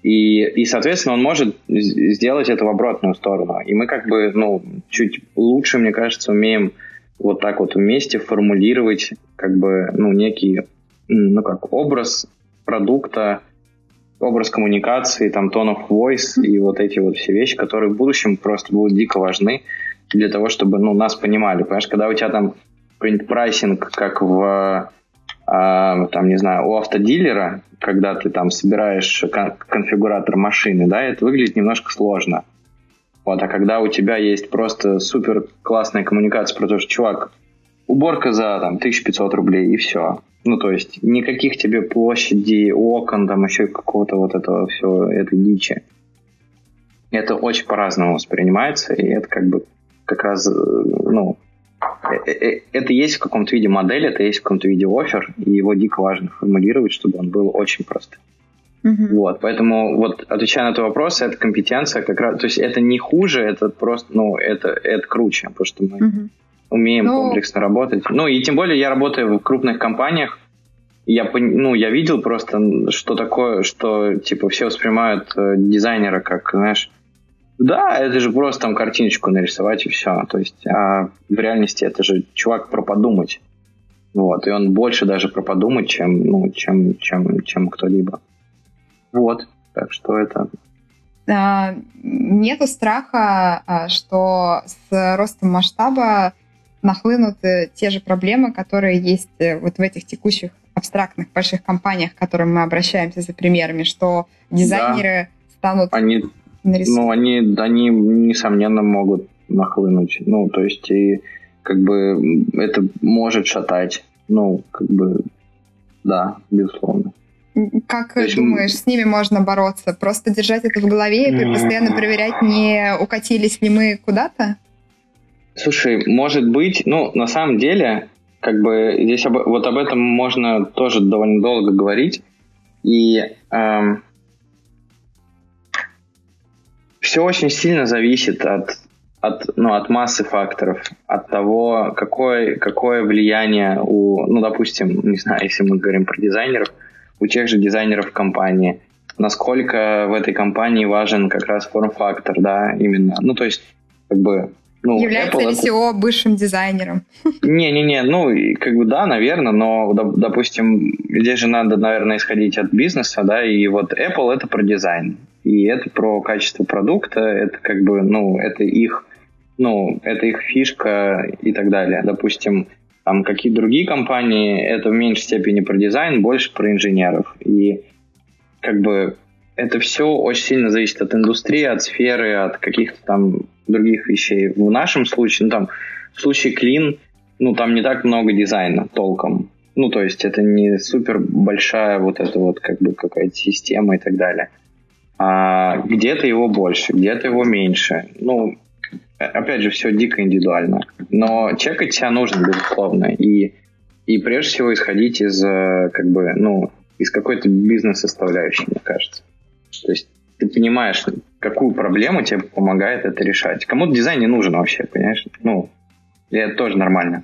И, и, соответственно, он может сделать это в обратную сторону. И мы как бы, ну, чуть лучше, мне кажется, умеем вот так вот вместе формулировать как бы, ну, некий, ну, как образ продукта, образ коммуникации, там, tone voice и вот эти вот все вещи, которые в будущем просто будут дико важны для того, чтобы, ну, нас понимали. Понимаешь, когда у тебя там прайсинг, как в, э, там, не знаю, у автодилера, когда ты там собираешь кон- конфигуратор машины, да, это выглядит немножко сложно. Вот, а когда у тебя есть просто супер классная коммуникация про то, что, чувак, уборка за там 1500 рублей и все. Ну, то есть никаких тебе площади, окон, там еще какого-то вот этого все, этой дичи. Это очень по-разному воспринимается, и это как бы как раз, э, ну, Э, э, это есть в каком-то виде модель, это есть в каком-то виде офер, и его дико важно формулировать, чтобы он был очень простым. Uh-huh. Вот, поэтому вот отвечая на этот вопрос, это компетенция как раз, то есть это не хуже, это просто, ну, это, это круче, потому что мы uh-huh. умеем ну... комплексно работать. Ну, и тем более я работаю в крупных компаниях, я, ну, я видел просто, что такое, что, типа, все воспринимают э, дизайнера как, знаешь, да, это же просто там картиночку нарисовать и все. То есть, а в реальности это же чувак про подумать. Вот, и он больше даже про подумать, чем, ну, чем, чем, чем кто-либо. Вот, так что это... А, нету страха, а, что с ростом масштаба нахлынут э, те же проблемы, которые есть э, вот в этих текущих абстрактных больших компаниях, к которым мы обращаемся за примерами, что дизайнеры да. станут Они? Ну, они, они, несомненно, могут нахлынуть. Ну, то есть, и как бы это может шатать. Ну, как бы, да, безусловно. Как есть, думаешь, с ними можно бороться? Просто держать это в голове и постоянно проверять, не укатились ли мы куда-то? Слушай, может быть, ну, на самом деле, как бы здесь об, вот об этом можно тоже довольно долго говорить. И эм, все очень сильно зависит от, от, ну, от массы факторов, от того, какое, какое влияние у, ну, допустим, не знаю, если мы говорим про дизайнеров, у тех же дизайнеров компании, насколько в этой компании важен как раз форм-фактор, да, именно. Ну, то есть, как бы, ну, Является Apple ли SEO бывшим дизайнером? (laughs) Не-не-не, ну, как бы да, наверное, но, допустим, здесь же надо, наверное, исходить от бизнеса, да, и вот Apple это про дизайн, и это про качество продукта, это как бы, ну, это их, ну, это их фишка и так далее. Допустим, там какие другие компании, это в меньшей степени про дизайн, больше про инженеров. И как бы это все очень сильно зависит от индустрии, от сферы, от каких-то там других вещей. В нашем случае, ну там, в случае Clean, ну там не так много дизайна толком. Ну, то есть это не супер большая вот эта вот как бы какая-то система и так далее. А где-то его больше, где-то его меньше. Ну, опять же, все дико индивидуально. Но чекать себя нужно, безусловно. И, и прежде всего исходить из, э, как бы, ну, из какой-то бизнес-составляющей, мне кажется. То есть ты понимаешь, какую проблему тебе помогает это решать. Кому-то дизайн не нужен вообще, понимаешь? Ну, и это тоже нормально.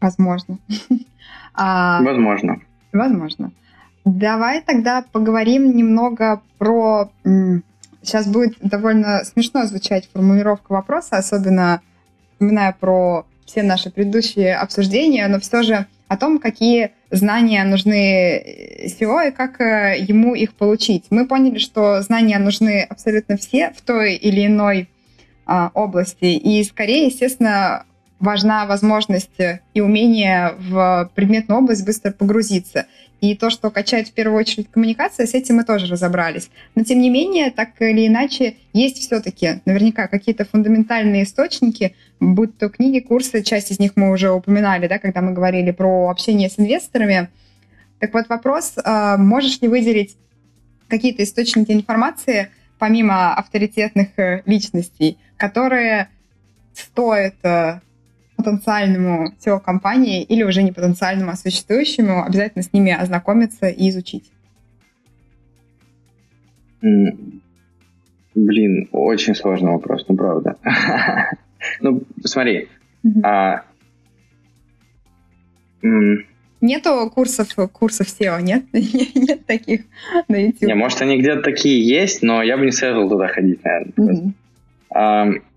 Возможно. (laughs) А, возможно. Возможно. Давай тогда поговорим немного про... Сейчас будет довольно смешно звучать формулировка вопроса, особенно вспоминая про все наши предыдущие обсуждения, но все же о том, какие знания нужны SEO и как э, ему их получить. Мы поняли, что знания нужны абсолютно все в той или иной а, области. И скорее, естественно, важна возможность и умение в предметную область быстро погрузиться. И то, что качает в первую очередь коммуникация, с этим мы тоже разобрались. Но тем не менее, так или иначе, есть все-таки наверняка какие-то фундаментальные источники, будь то книги, курсы, часть из них мы уже упоминали, да, когда мы говорили про общение с инвесторами. Так вот вопрос, а, можешь ли выделить какие-то источники информации, помимо авторитетных э, личностей, которые стоит потенциальному SEO-компании или уже не потенциальному, а существующему, обязательно с ними ознакомиться и изучить? Блин, очень сложный вопрос, ну правда. (laughs) Ну, смотри. Нету курсов, курсов SEO, нет? (laughs) нет таких на YouTube. Не, может, они где-то такие есть, но я бы не советовал туда ходить, наверное.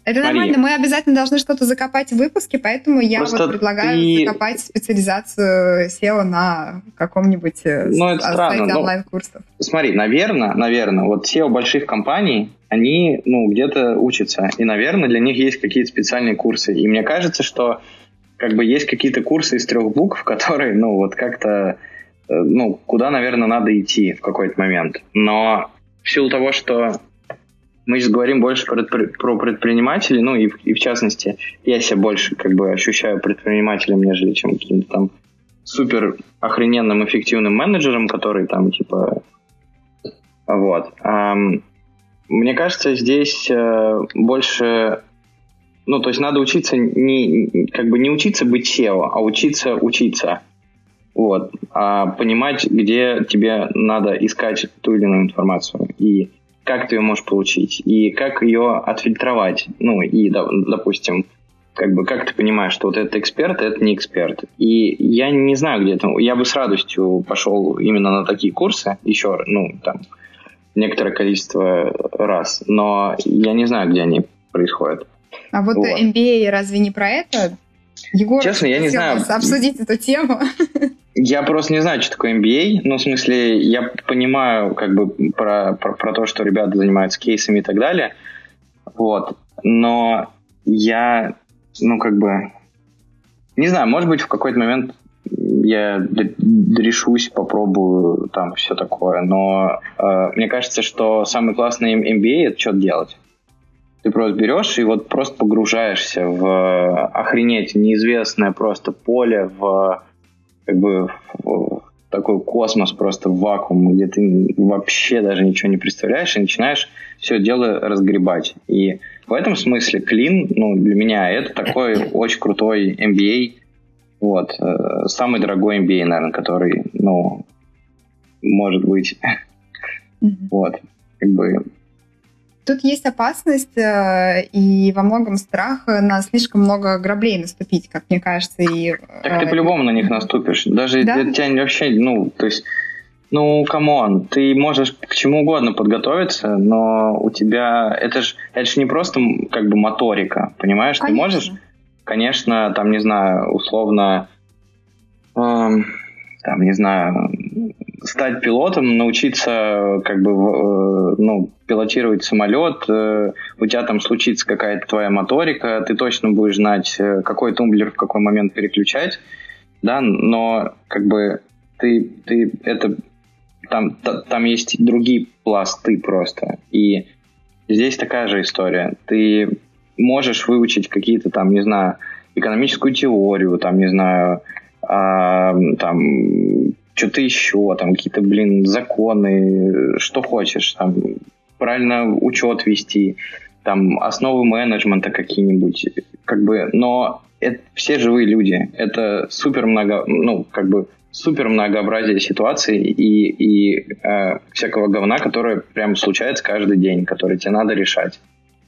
Это Смотри. нормально, мы обязательно должны что-то закопать в выпуске, поэтому я Просто вот предлагаю ты... закопать специализацию SEO на каком-нибудь э, ну, это странно, онлайн-курсов. Смотри, наверное, наверное, вот SEO больших компаний, они, ну, где-то учатся, и, наверное, для них есть какие-то специальные курсы, и мне кажется, что как бы есть какие-то курсы из трех букв, (laughs) которые, ну, вот как-то, э, ну, куда, наверное, надо идти в какой-то момент. Но в силу того, что мы сейчас говорим больше про, предпринимателей, ну и, и в частности, я себя больше как бы ощущаю предпринимателем, нежели чем каким-то там супер охрененным эффективным менеджером, который там типа вот. Мне кажется, здесь э, больше, ну то есть надо учиться не как бы не учиться быть SEO, а учиться учиться. Вот, а понимать, где тебе надо искать ту или иную информацию. И как ты ее можешь получить и как ее отфильтровать. Ну, и, допустим, как бы как ты понимаешь, что вот этот эксперт, а это не эксперт. И я не знаю, где это. Я бы с радостью пошел именно на такие курсы еще, ну, там, некоторое количество раз, но я не знаю, где они происходят. А вот, вот. MBA разве не про это? Егор, Честно, я не знаю. Обсудить эту тему. Я просто не знаю, что такое MBA. Ну, в смысле, я понимаю как бы про, про, про то, что ребята занимаются кейсами и так далее. Вот. Но я, ну, как бы... Не знаю, может быть, в какой-то момент я решусь, попробую там все такое. Но э, мне кажется, что самый классный MBA — это что делать. Ты просто берешь и вот просто погружаешься в охренеть неизвестное просто поле, в как бы в такой космос просто в вакуум, где ты вообще даже ничего не представляешь и начинаешь все дело разгребать. И в этом смысле клин, ну, для меня это такой очень крутой MBA, вот, э, самый дорогой MBA, наверное, который, ну, может быть, вот, как бы Тут есть опасность э, и во многом страх на слишком много граблей наступить, как мне кажется. И, так ты э, по-любому на них наступишь. Даже да? тебя вообще, ну, то есть, ну, come on, ты можешь к чему угодно подготовиться, но у тебя, это же это ж не просто как бы моторика, понимаешь? Конечно. Ты можешь, конечно, там, не знаю, условно, эм, там, не знаю, стать пилотом, научиться как бы э, ну, пилотировать самолет, э, у тебя там случится какая-то твоя моторика, ты точно будешь знать, э, какой тумблер в какой момент переключать, да, но как бы ты, ты это там, там есть другие пласты просто. И здесь такая же история. Ты можешь выучить какие-то там, не знаю, экономическую теорию, там, не знаю, а, там что-то еще, там какие-то, блин, законы, что хочешь, там правильно учет вести, там основы менеджмента какие-нибудь, как бы, но это все живые люди, это супер много, ну, как бы супер многообразие ситуаций и, и э, всякого говна, которое прям случается каждый день, который тебе надо решать.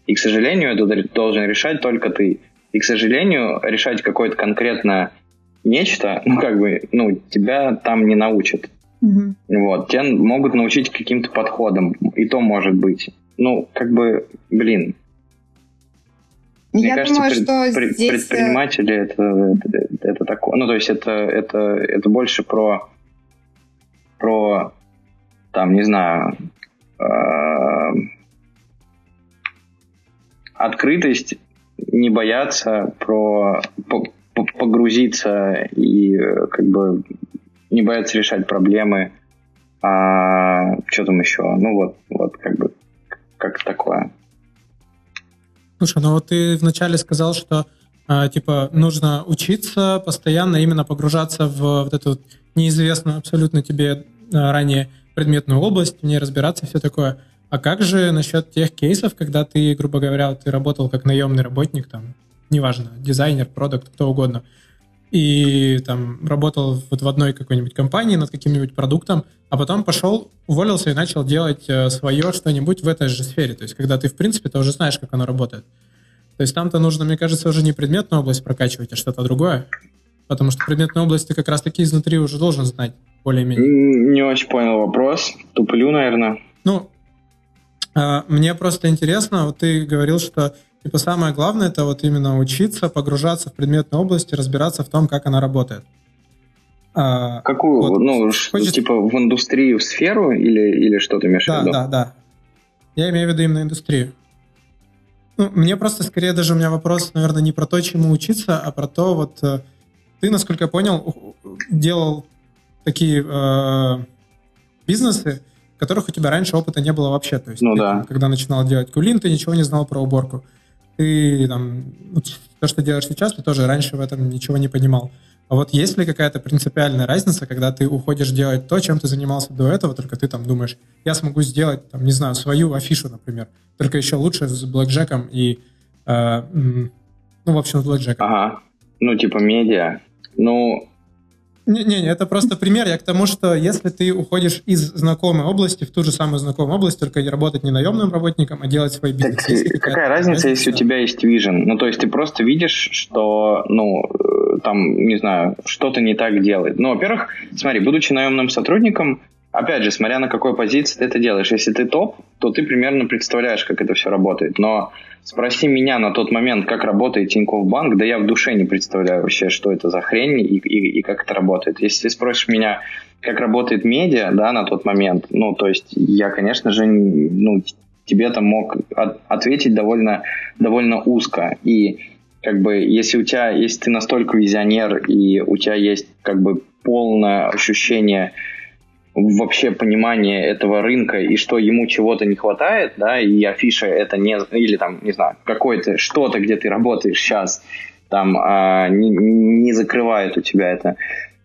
И, к сожалению, это должен решать только ты. И, к сожалению, решать какое-то конкретное нечто, ну, как бы, ну, тебя там не научат. Угу. Вот. Тебя могут научить каким-то подходам, и то может быть. Ну, как бы, блин. Мне Я кажется, думаю, пред, что пред, здесь... Э, предприниматели это, это, это такое. Ну, то есть это, это, это больше про, про там, не знаю, э, открытость, не бояться, про погрузиться и э, как бы не бояться решать проблемы. А что там еще? Ну вот, вот как бы как такое. Слушай, ну вот ты вначале сказал, что а, типа нужно учиться постоянно именно погружаться в вот эту неизвестную абсолютно тебе а, ранее предметную область, в ней разбираться, все такое. А как же насчет тех кейсов, когда ты, грубо говоря, ты работал как наемный работник, там, неважно, дизайнер, продукт, кто угодно, и там работал вот в одной какой-нибудь компании над каким-нибудь продуктом, а потом пошел, уволился и начал делать э, свое что-нибудь в этой же сфере. То есть, когда ты, в принципе, ты уже знаешь, как оно работает. То есть там-то нужно, мне кажется, уже не предметную область прокачивать, а что-то другое. Потому что предметную область ты как раз-таки изнутри уже должен знать более-менее. Не очень понял вопрос. Туплю, наверное. Ну, а, мне просто интересно, вот ты говорил, что типа самое главное это вот именно учиться, погружаться в предметную область и разбираться в том, как она работает. А, Какую? Вот, ну, хочешь... типа в индустрию, в сферу или, или что ты имеешь да, в виду? Да, да, Я имею в виду именно индустрию. Ну, мне просто скорее даже у меня вопрос, наверное, не про то, чему учиться, а про то, вот э, ты, насколько я понял, делал такие э, бизнесы, в которых у тебя раньше опыта не было вообще. То есть, ну, ты, да. когда начинал делать кулин, ты ничего не знал про уборку. Ты там, вот, то, что делаешь сейчас, ты тоже раньше в этом ничего не понимал. А вот есть ли какая-то принципиальная разница, когда ты уходишь делать то, чем ты занимался до этого, только ты там думаешь, я смогу сделать, там, не знаю, свою афишу, например, только еще лучше с блэкджеком и, э, ну, в общем, с блэкджеком. Ага. Ну, типа медиа. Ну, не-не, это просто пример. Я к тому, что если ты уходишь из знакомой области в ту же самую знакомую область, только работать не наемным работником, а делать свой бизнес. Так, какая разница, если у тебя есть вижен? Ну, то есть ты просто видишь, что, ну, э, там, не знаю, что-то не так делает. Ну, во-первых, смотри, будучи наемным сотрудником, опять же, смотря на какой позиции ты это делаешь. Если ты топ, то ты примерно представляешь, как это все работает. Но Спроси меня на тот момент, как работает Тинькофф Банк, да я в душе не представляю вообще, что это за хрень и, и, и как это работает. Если ты спросишь меня, как работает медиа, да, на тот момент, ну, то есть я, конечно же, ну, тебе там мог от, ответить довольно, довольно узко. И как бы, если у тебя, если ты настолько визионер и у тебя есть как бы полное ощущение вообще понимание этого рынка и что ему чего-то не хватает, да, и афиша это не, или там, не знаю, какое-то что-то, где ты работаешь сейчас, там а, не, не закрывает у тебя это,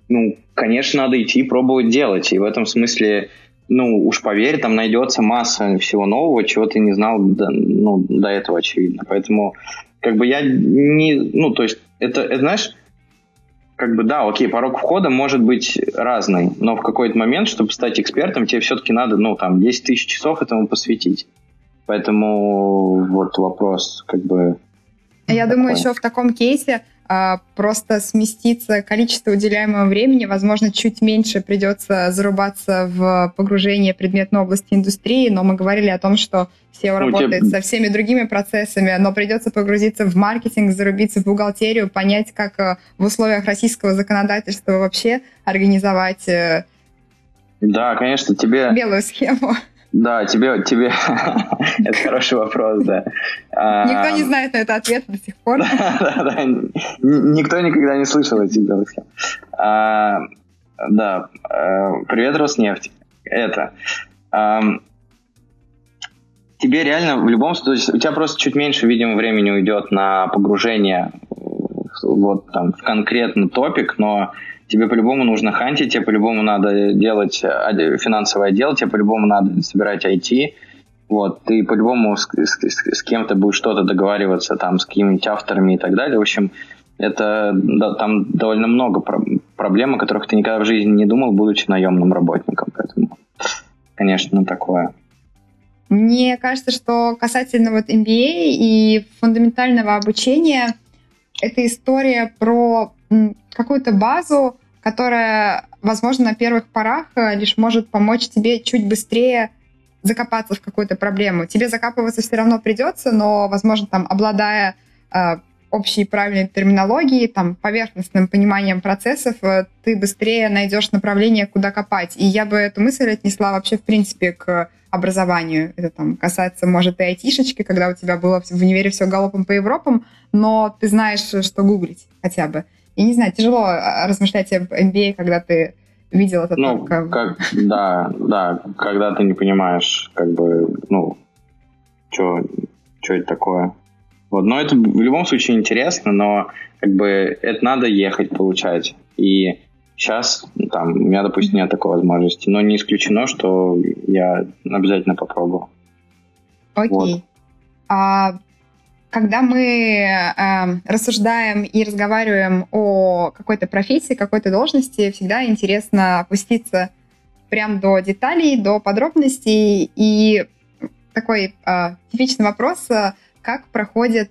ну, конечно, надо идти пробовать делать, и в этом смысле ну, уж поверь, там найдется масса всего нового, чего ты не знал до, ну, до этого, очевидно. Поэтому, как бы я не, ну, то есть, это, это знаешь, как бы да, окей, порог входа может быть разный, но в какой-то момент, чтобы стать экспертом, тебе все-таки надо, ну, там, 10 тысяч часов этому посвятить. Поэтому вот вопрос, как бы... Я такой. думаю, еще в таком кейсе а, просто сместиться количество уделяемого времени, возможно, чуть меньше придется зарубаться в погружение предметной области индустрии, но мы говорили о том, что SEO ну, работает тебе... со всеми другими процессами, но придется погрузиться в маркетинг, зарубиться в бухгалтерию, понять, как э, в условиях российского законодательства вообще организовать э, да, конечно, тебе... белую схему. Да, тебе, тебе... (laughs) это хороший вопрос, да. Никто не знает на это ответ до сих пор. (laughs) Да, да, Никто никогда не слышал этих белых схем. Да, э, привет, Роснефть. Это. Тебе реально в любом случае, у тебя просто чуть меньше, видимо, времени уйдет на погружение вот там в конкретный топик, но тебе по-любому нужно хантить, тебе по-любому надо делать э, финансовый отдел, тебе по-любому надо собирать IT, вот, ты по-любому с, с, с кем-то будешь что-то договариваться, там, с какими-нибудь авторами и так далее. В общем, это да, там довольно много про проблем, о которых ты никогда в жизни не думал, будучи наемным работником. Поэтому, конечно, такое. Мне кажется, что касательно вот MBA и фундаментального обучения, это история про какую-то базу, которая, возможно, на первых порах э, лишь может помочь тебе чуть быстрее закопаться в какую-то проблему. Тебе закапываться все равно придется, но, возможно, там, обладая э, общей правильной терминологией, там, поверхностным пониманием процессов, э, ты быстрее найдешь направление, куда копать. И я бы эту мысль отнесла вообще, в принципе, к образованию. Это там касается, может, и айтишечки, когда у тебя было в универе все галопом по Европам, но ты знаешь, что гуглить хотя бы. И не знаю, тяжело а, размышлять об MBA, когда ты видел это ну, только... Как, да, да, когда ты не понимаешь, как бы, ну, что это такое. Вот, но это в любом случае интересно, но как бы это надо ехать получать. И сейчас там у меня, допустим, нет такой возможности, но не исключено, что я обязательно попробую. Окей. Вот. А когда мы э, рассуждаем и разговариваем о какой-то профессии, какой-то должности, всегда интересно опуститься прям до деталей, до подробностей. И такой э, типичный вопрос, э, как проходит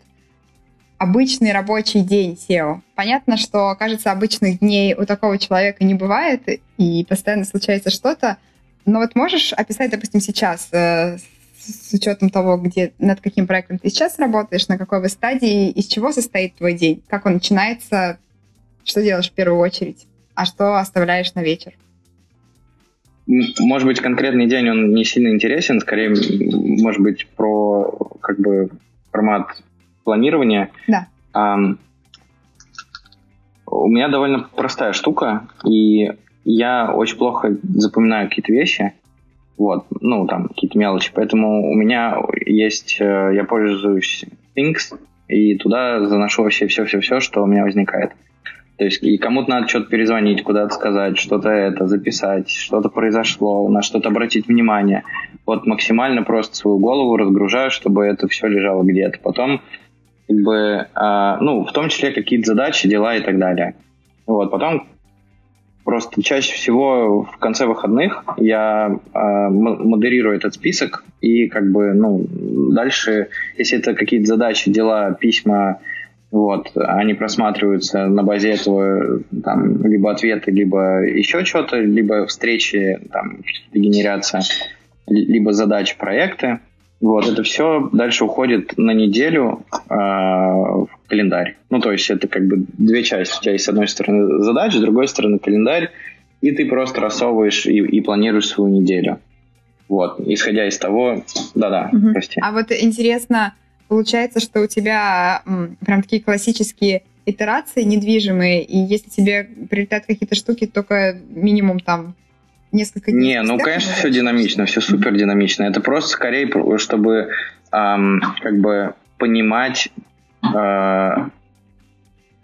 обычный рабочий день SEO. Понятно, что, кажется, обычных дней у такого человека не бывает, и постоянно случается что-то. Но вот можешь описать, допустим, сейчас э, с учетом того, где, над каким проектом ты сейчас работаешь, на какой вы стадии, из чего состоит твой день, как он начинается, что делаешь в первую очередь, а что оставляешь на вечер? Может быть, конкретный день он не сильно интересен, скорее, может быть, про как бы формат планирования. Да. Um, у меня довольно простая штука, и я очень плохо запоминаю какие-то вещи. Вот, ну, там, какие-то мелочи. Поэтому у меня есть, э, я пользуюсь Things, и туда заношу вообще все-все-все, что у меня возникает. То есть и кому-то надо что-то перезвонить, куда-то сказать, что-то это, записать, что-то произошло, на что-то обратить внимание. Вот максимально просто свою голову разгружаю, чтобы это все лежало где-то. Потом, как бы, э, ну, в том числе какие-то задачи, дела и так далее. Вот, потом Просто чаще всего в конце выходных я э, модерирую этот список и как бы, ну, дальше, если это какие-то задачи, дела, письма, вот, они просматриваются на базе этого, там, либо ответы, либо еще что-то, либо встречи, там, генерация, либо задачи, проекты. Вот, это все дальше уходит на неделю э, в календарь. Ну, то есть это как бы две части. У тебя есть с одной стороны задача, с другой стороны календарь, и ты просто рассовываешь и, и планируешь свою неделю. Вот, исходя из того... Да-да, угу. прости. А вот интересно, получается, что у тебя м, прям такие классические итерации недвижимые, и если тебе прилетают какие-то штуки, только минимум там несколько дней. Не, ну, конечно, все динамично, все супер динамично. Это просто скорее, чтобы эм, как бы понимать, э,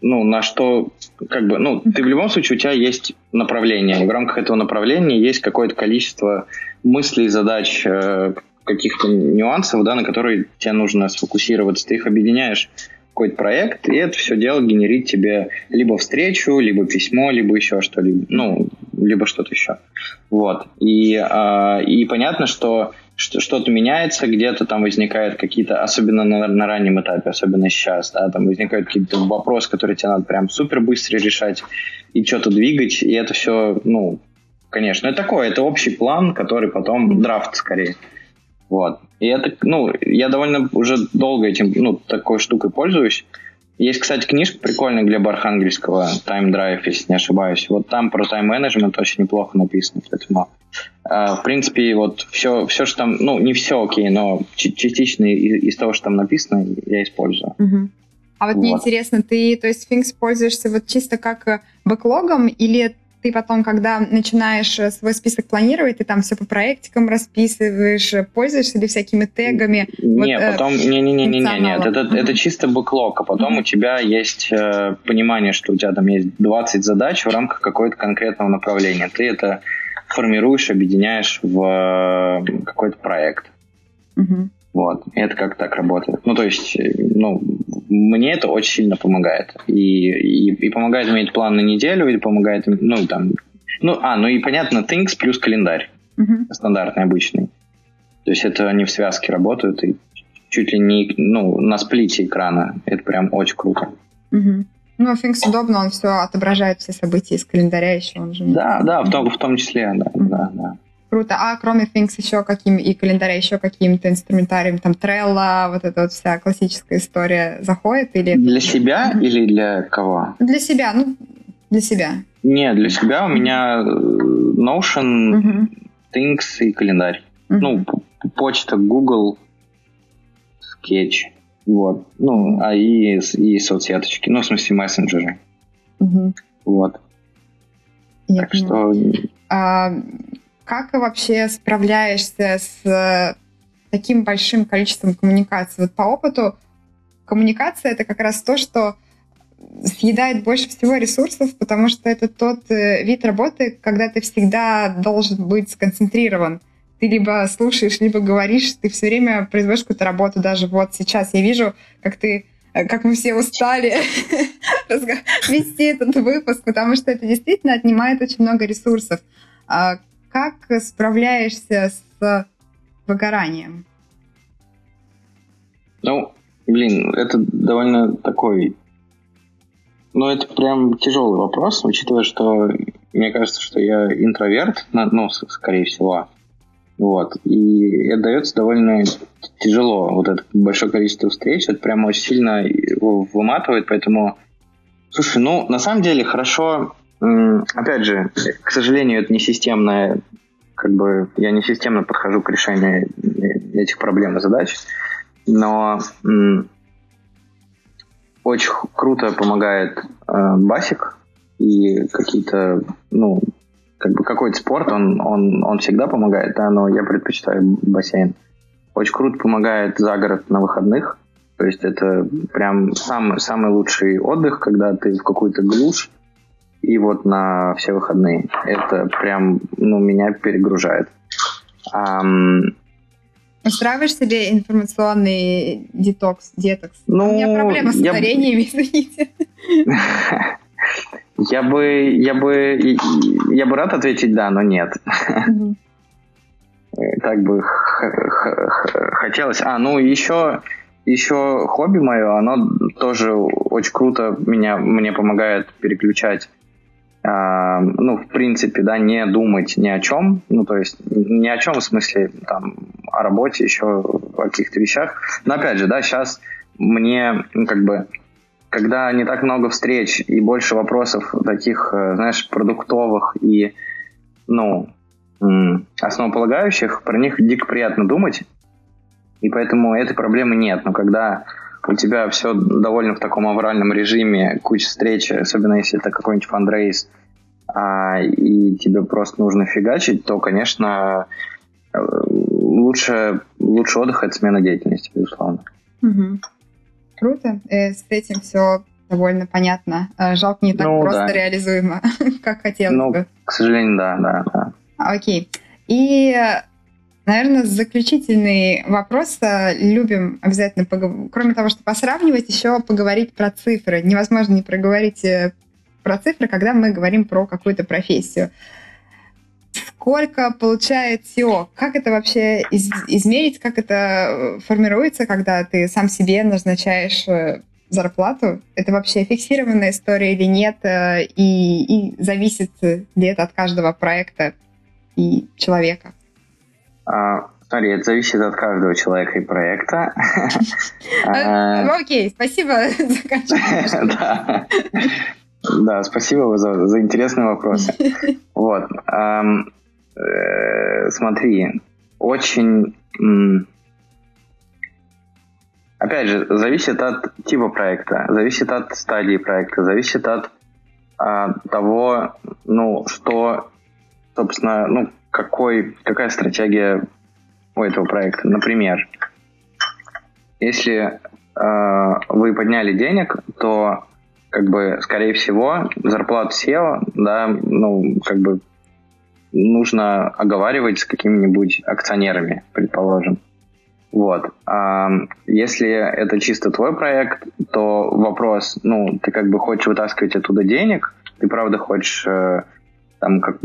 ну, на что, как бы, ну, ты в любом случае, у тебя есть направление, и в рамках этого направления есть какое-то количество мыслей, задач, э, каких-то нюансов, да, на которые тебе нужно сфокусироваться. Ты их объединяешь какой-то проект, и это все дело генерит тебе либо встречу, либо письмо, либо еще что-либо, ну, либо что-то еще. Вот. И, э, и понятно, что что-то меняется, где-то там возникают какие-то, особенно на, на раннем этапе, особенно сейчас, да, там возникают какие-то вопросы, которые тебе надо прям супер быстро решать и что-то двигать, и это все, ну, конечно, это такое, это общий план, который потом драфт скорее. Вот. И это, ну, я довольно уже долго этим, ну, такой штукой пользуюсь. Есть, кстати, книжка прикольная Глеба Архангельского «Time Drive», если не ошибаюсь. Вот там про тайм-менеджмент очень неплохо написано, поэтому, э, в принципе, вот все, все, что там, ну, не все окей, но частично из, из того, что там написано, я использую. Угу. А вот, вот мне интересно, ты, то есть, Things пользуешься вот чисто как бэклогом или ты потом, когда начинаешь э, свой список планировать, ты там все по проектикам расписываешь, э, пользуешься ли всякими тегами? Не, вот, э, потом, не, не, не, не, не, нет, это, mm-hmm. это чисто бэклог, а потом mm-hmm. у тебя есть э, понимание, что у тебя там есть 20 задач в рамках какого-то конкретного направления. Ты это формируешь, объединяешь в э, какой-то проект. Mm-hmm. Вот, это как так работает. Ну, то есть, ну, мне это очень сильно помогает. И, и, и помогает иметь план на неделю, и помогает, ну, там, ну, а, ну и понятно, Things плюс календарь. Uh-huh. Стандартный, обычный. То есть это они в связке работают, и чуть ли не ну, на сплите экрана. Это прям очень круто. Uh-huh. Ну, Things удобно, он все отображает все события из календаря еще. Он же... Да, да, в том, в том числе, да, uh-huh. да, да. Круто. А кроме Things еще каким и календаря еще каким-то инструментарием, там Trello, вот эта вот вся классическая история заходит или... Для себя mm-hmm. или для кого? Для себя, ну, для себя. Не, для себя у меня э, Notion, mm-hmm. Things и календарь. Mm-hmm. Ну, почта, Google, Sketch. Вот. Ну, а и, и соцсеточки. Ну, в смысле, мессенджеры. Mm-hmm. Вот. Я так понимаю. что... А, как вообще справляешься с э, таким большим количеством коммуникаций? Вот по опыту коммуникация это как раз то, что съедает больше всего ресурсов, потому что это тот э, вид работы, когда ты всегда должен быть сконцентрирован. Ты либо слушаешь, либо говоришь, ты все время производишь какую-то работу. Даже вот сейчас я вижу, как ты э, как мы все устали (laughs) вести этот выпуск, потому что это действительно отнимает очень много ресурсов. Как справляешься с выгоранием? Ну, блин, это довольно такой... Ну, это прям тяжелый вопрос, учитывая, что мне кажется, что я интроверт, ну, скорее всего. Вот. И это дается довольно тяжело. Вот это большое количество встреч, это прям очень сильно выматывает, поэтому... Слушай, ну, на самом деле, хорошо Опять же, к сожалению, это не системное, как бы я не системно подхожу к решению этих проблем и задач, но очень круто помогает э, басик и какие-то, ну, как бы какой-то спорт, он, он, он всегда помогает, да, но я предпочитаю бассейн. Очень круто помогает загород на выходных, то есть это прям самый, самый лучший отдых, когда ты в какую-то глушь и вот на все выходные. Это прям, ну, меня перегружает. Um, Устраиваешь себе информационный детокс, детокс? Ну, У меня проблема с старениями, я... (laughs) извините. (laughs) Я бы, я бы, я бы рад ответить да, но нет. (laughs) Так бы хотелось. А, ну еще, еще хобби мое, оно тоже очень круто меня, мне помогает переключать ну, в принципе, да, не думать ни о чем, ну, то есть ни о чем в смысле, там, о работе, еще о каких-то вещах. Но, опять же, да, сейчас мне, ну, как бы, когда не так много встреч и больше вопросов таких, э, знаешь, продуктовых и, ну, основополагающих, про них дико приятно думать, и поэтому этой проблемы нет. Но когда у тебя все довольно в таком авральном режиме, куча встреч, особенно если это какой-нибудь фандрейз, а, и тебе просто нужно фигачить, то, конечно, э, лучше, лучше отдых – это смена деятельности, безусловно. Угу. Круто. Э, с этим все довольно понятно. Э, жалко, не так ну, просто да. реализуемо, (laughs) как хотелось ну, бы. к сожалению, да, да, да. Окей. И Наверное, заключительный вопрос. Любим обязательно, поговорить. кроме того, что посравнивать, еще поговорить про цифры. Невозможно не проговорить э, про цифры, когда мы говорим про какую-то профессию. Сколько получает SEO? Как это вообще из- измерить? Как это э, формируется, когда ты сам себе назначаешь э, зарплату? Это вообще фиксированная история или нет? И, и зависит ли это от каждого проекта и человека? А, смотри, это зависит от каждого человека и проекта. (laughs) А, ну, окей, спасибо. (laughs) (laughs) Да, спасибо за, за интересные вопросы. Вот. Э, смотри, очень... Опять же, зависит от типа проекта, зависит от стадии проекта, зависит от а, того, ну, что, собственно, ну, какой, какая стратегия у этого проекта. Например, если э, вы подняли денег, то как бы, скорее всего, зарплату SEO, да, ну, как бы нужно оговаривать с какими-нибудь акционерами, предположим. Вот. А если это чисто твой проект, то вопрос, ну, ты как бы хочешь вытаскивать оттуда денег, ты правда хочешь э, там как,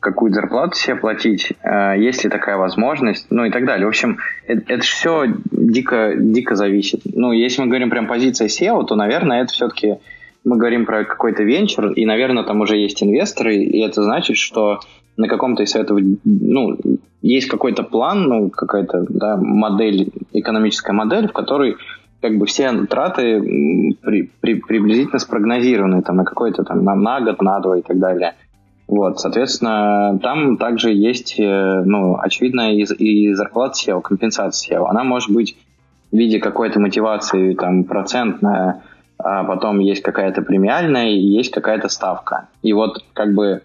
какую зарплату себе платить, э, есть ли такая возможность, ну и так далее. В общем, это, это все дико, дико зависит. Ну, если мы говорим прям позиция SEO, то, наверное, это все-таки мы говорим про какой-то венчур, и, наверное, там уже есть инвесторы, и это значит, что на каком-то из этого, ну, есть какой-то план, ну, какая-то да, модель, экономическая модель, в которой как бы все траты при, при, приблизительно спрогнозированы там, на какой-то там на, на год, на два и так далее. Вот, соответственно, там также есть, э, ну, очевидно, и, и зарплата SEO, компенсация SEO. Она может быть в виде какой-то мотивации, там, процентная, а потом есть какая-то премиальная и есть какая-то ставка. И вот, как бы,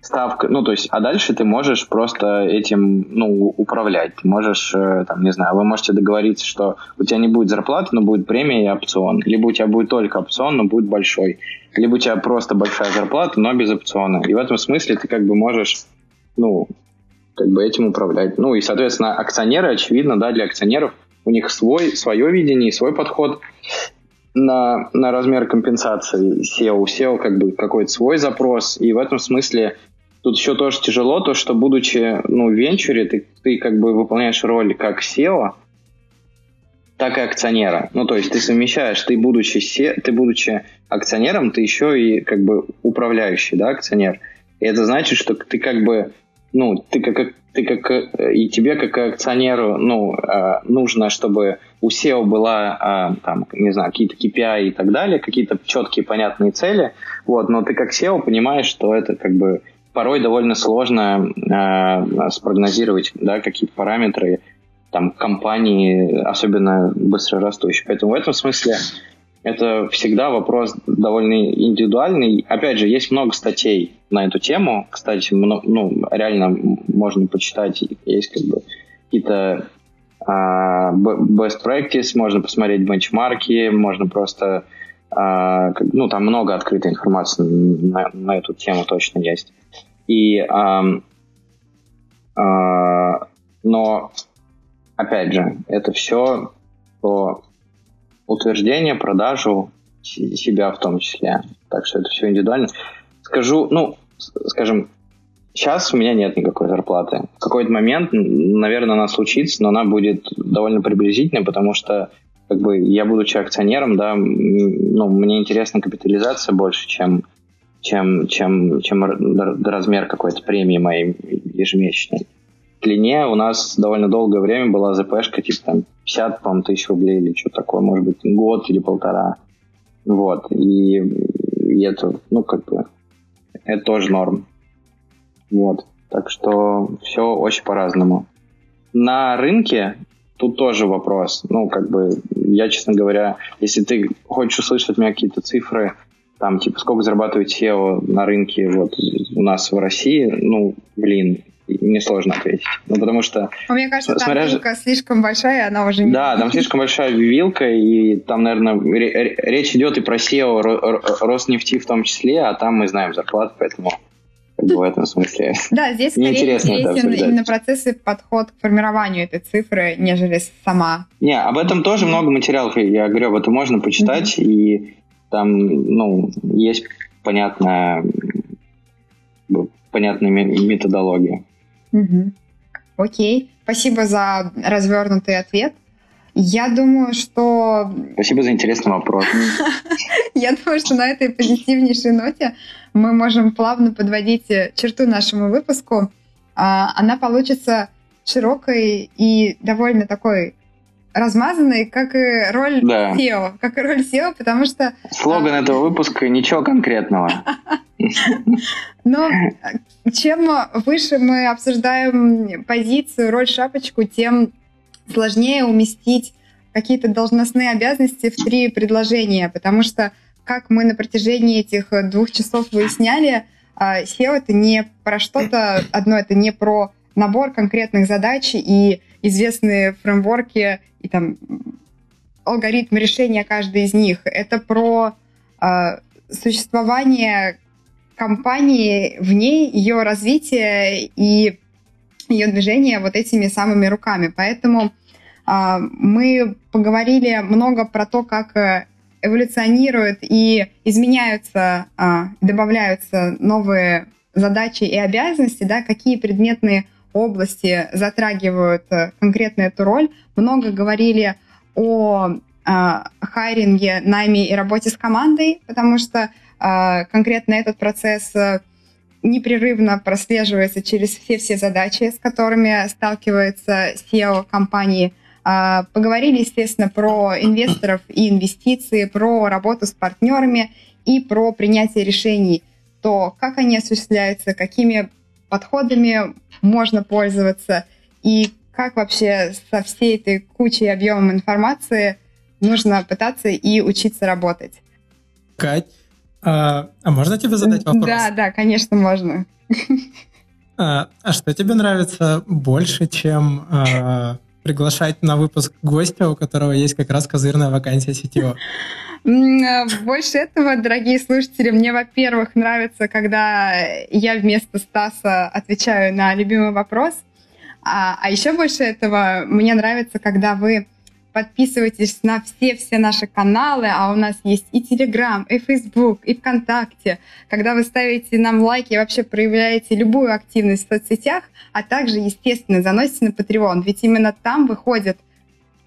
ставка, ну, то есть, а дальше ты можешь просто этим, ну, управлять. Ты можешь, э, там, не знаю, вы можете договориться, что у тебя не будет зарплаты, но будет премия и опцион. Либо у тебя будет только опцион, но будет большой. Либо у тебя просто большая зарплата, но без опциона. И в этом смысле ты как бы можешь, ну, как бы этим управлять. Ну, и, соответственно, акционеры, очевидно, да, для акционеров у них свой, свое видение, свой подход на, на размер компенсации SEO. У SEO как бы какой-то свой запрос, и в этом смысле Тут еще тоже тяжело, то, что будучи ну, в венчуре, ты, ты как бы выполняешь роль как SEO, так и акционера. Ну, то есть ты совмещаешь, ты будучи, се, ты будучи акционером, ты еще и как бы управляющий, да, акционер. И это значит, что ты как бы, ну, ты как, ты как и тебе как акционеру, ну, э, нужно, чтобы у SEO была, э, там, не знаю, какие-то KPI и так далее, какие-то четкие, понятные цели, вот, но ты как SEO понимаешь, что это как бы порой довольно сложно э, спрогнозировать да, какие-то параметры там, компании, особенно быстро растущие. Поэтому в этом смысле это всегда вопрос довольно индивидуальный. Опять же, есть много статей на эту тему. Кстати, ну, реально можно почитать. Есть как бы какие-то uh, best practice, можно посмотреть бенчмарки, можно просто... Uh, ну, там много открытой информации на, на эту тему точно есть. И, э, э, но, опять же, это все по утверждение, продажу себя в том числе. Так что это все индивидуально. Скажу, ну, скажем, сейчас у меня нет никакой зарплаты. В какой-то момент, наверное, она случится, но она будет довольно приблизительной, потому что как бы я, будучи акционером, да, ну, мне интересна капитализация больше, чем чем, чем, чем размер какой-то премии моей ежемесячной. В длине у нас довольно долгое время была ЗПшка, типа там 50, по тысяч рублей или что такое, может быть, год или полтора. Вот. И, и это, ну, как бы, это тоже норм. Вот. Так что все очень по-разному. На рынке тут тоже вопрос. Ну, как бы, я, честно говоря, если ты хочешь услышать от меня какие-то цифры, там, типа, сколько зарабатывает SEO на рынке вот у нас в России, ну, блин, мне сложно ответить. Ну, потому что... Ну, мне кажется, там смотря... вилка слишком большая, она уже не... Да, там слишком большая вилка, и там, наверное, речь идет и про SEO, Роснефти в том числе, а там мы знаем зарплату, поэтому в этом смысле. (laughs) Да, здесь скорее интересен именно процесс и подход к формированию этой цифры, нежели сама. Не, об этом тоже много материалов, я говорю, об этом можно почитать, и там, ну, есть понятная, понятная методология. Угу. Окей, спасибо за развернутый ответ. Я думаю, что... Спасибо за интересный вопрос. (laughs) Я думаю, что на этой позитивнейшей ноте мы можем плавно подводить черту нашему выпуску. А, она получится широкой и довольно такой размазанный, как и роль да. SEO, как и роль SEO, потому что... Слоган а... этого выпуска «Ничего конкретного». (laughs) Но чем выше мы обсуждаем позицию, роль, шапочку, тем сложнее уместить какие-то должностные обязанности в три предложения, потому что, как мы на протяжении этих двух часов выясняли, а, SEO — это не про что-то одно, это не про набор конкретных задач и известные фреймворки и там алгоритм решения каждой из них. Это про э, существование компании в ней, ее развитие и ее движение вот этими самыми руками. Поэтому А, мы поговорили много про то, как э, эволюционируют и изменяются, а, добавляются новые задачи и обязанности, да, какие предметные области затрагивают э, конкретно эту роль. Много говорили о хайринге, найме и работе с командой, потому что конкретно этот процесс непрерывно прослеживается через все-все задачи, с которыми сталкивается SEO компании. А, поговорили, естественно, про инвесторов и инвестиции, про работу с партнерами и про принятие решений. То, как они осуществляются, какими подходами можно пользоваться и как вообще со всей этой кучей объемом информации нужно пытаться и учиться работать. Кать, а, а можно тебе задать вопрос? Да, да, конечно, можно. А, а что тебе нравится больше, чем а, приглашать на выпуск гостя, у которого есть как раз козырная вакансия CTO? А, больше этого, дорогие слушатели, мне, во-первых, нравится, когда я вместо Стаса отвечаю на любимый вопрос. А, а еще больше этого мне нравится, когда вы Подписывайтесь на все-все наши каналы, а у нас есть и Телеграм, и Фейсбук, и ВКонтакте. Когда вы ставите нам лайки и вообще проявляете любую активность в соцсетях, а также, естественно, заносите на Patreon, ведь именно там выходят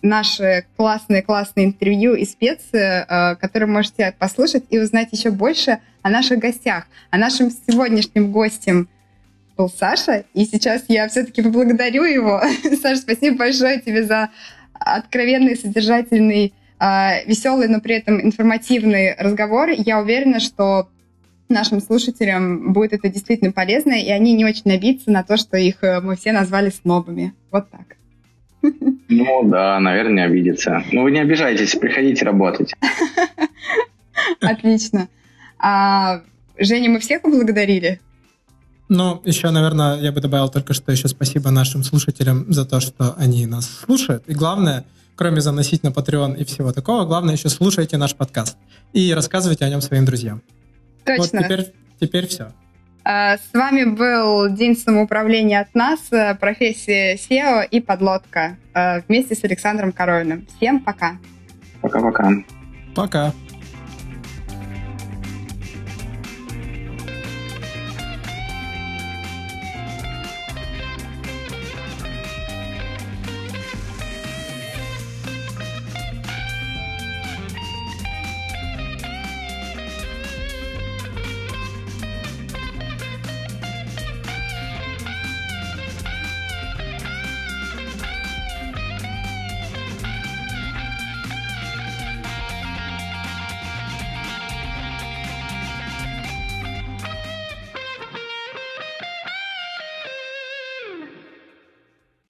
наши классные-классные интервью и специи, э, которые можете послушать и узнать еще больше о наших гостях. А нашим сегодняшним гостем был Саша, и сейчас я все-таки поблагодарю его. (laughs) Саша, спасибо большое тебе за откровенный, содержательный, а, веселый, но при этом информативный разговор. Я уверена, что нашим слушателям будет это действительно полезно, и они не очень обидятся на то, что их э, мы все назвали снобами. Вот так. Ну да, наверное, не обидятся. Ну вы не обижайтесь, приходите работать. (laughs) Отлично. А, Женя, мы всех поблагодарили? Ну, еще, наверное, я бы добавил только что еще спасибо нашим слушателям за то, что они нас слушают. И главное, кроме заносить на Patreon и всего такого, главное еще слушайте наш подкаст и рассказывайте о нем своим друзьям. Точно. Вот теперь, теперь все. А, с вами был День самоуправления от нас, э, профессия SEO и подлодка э, вместе с Александром Коровиным. Всем пока. Пока-пока. Пока. -пока. пока.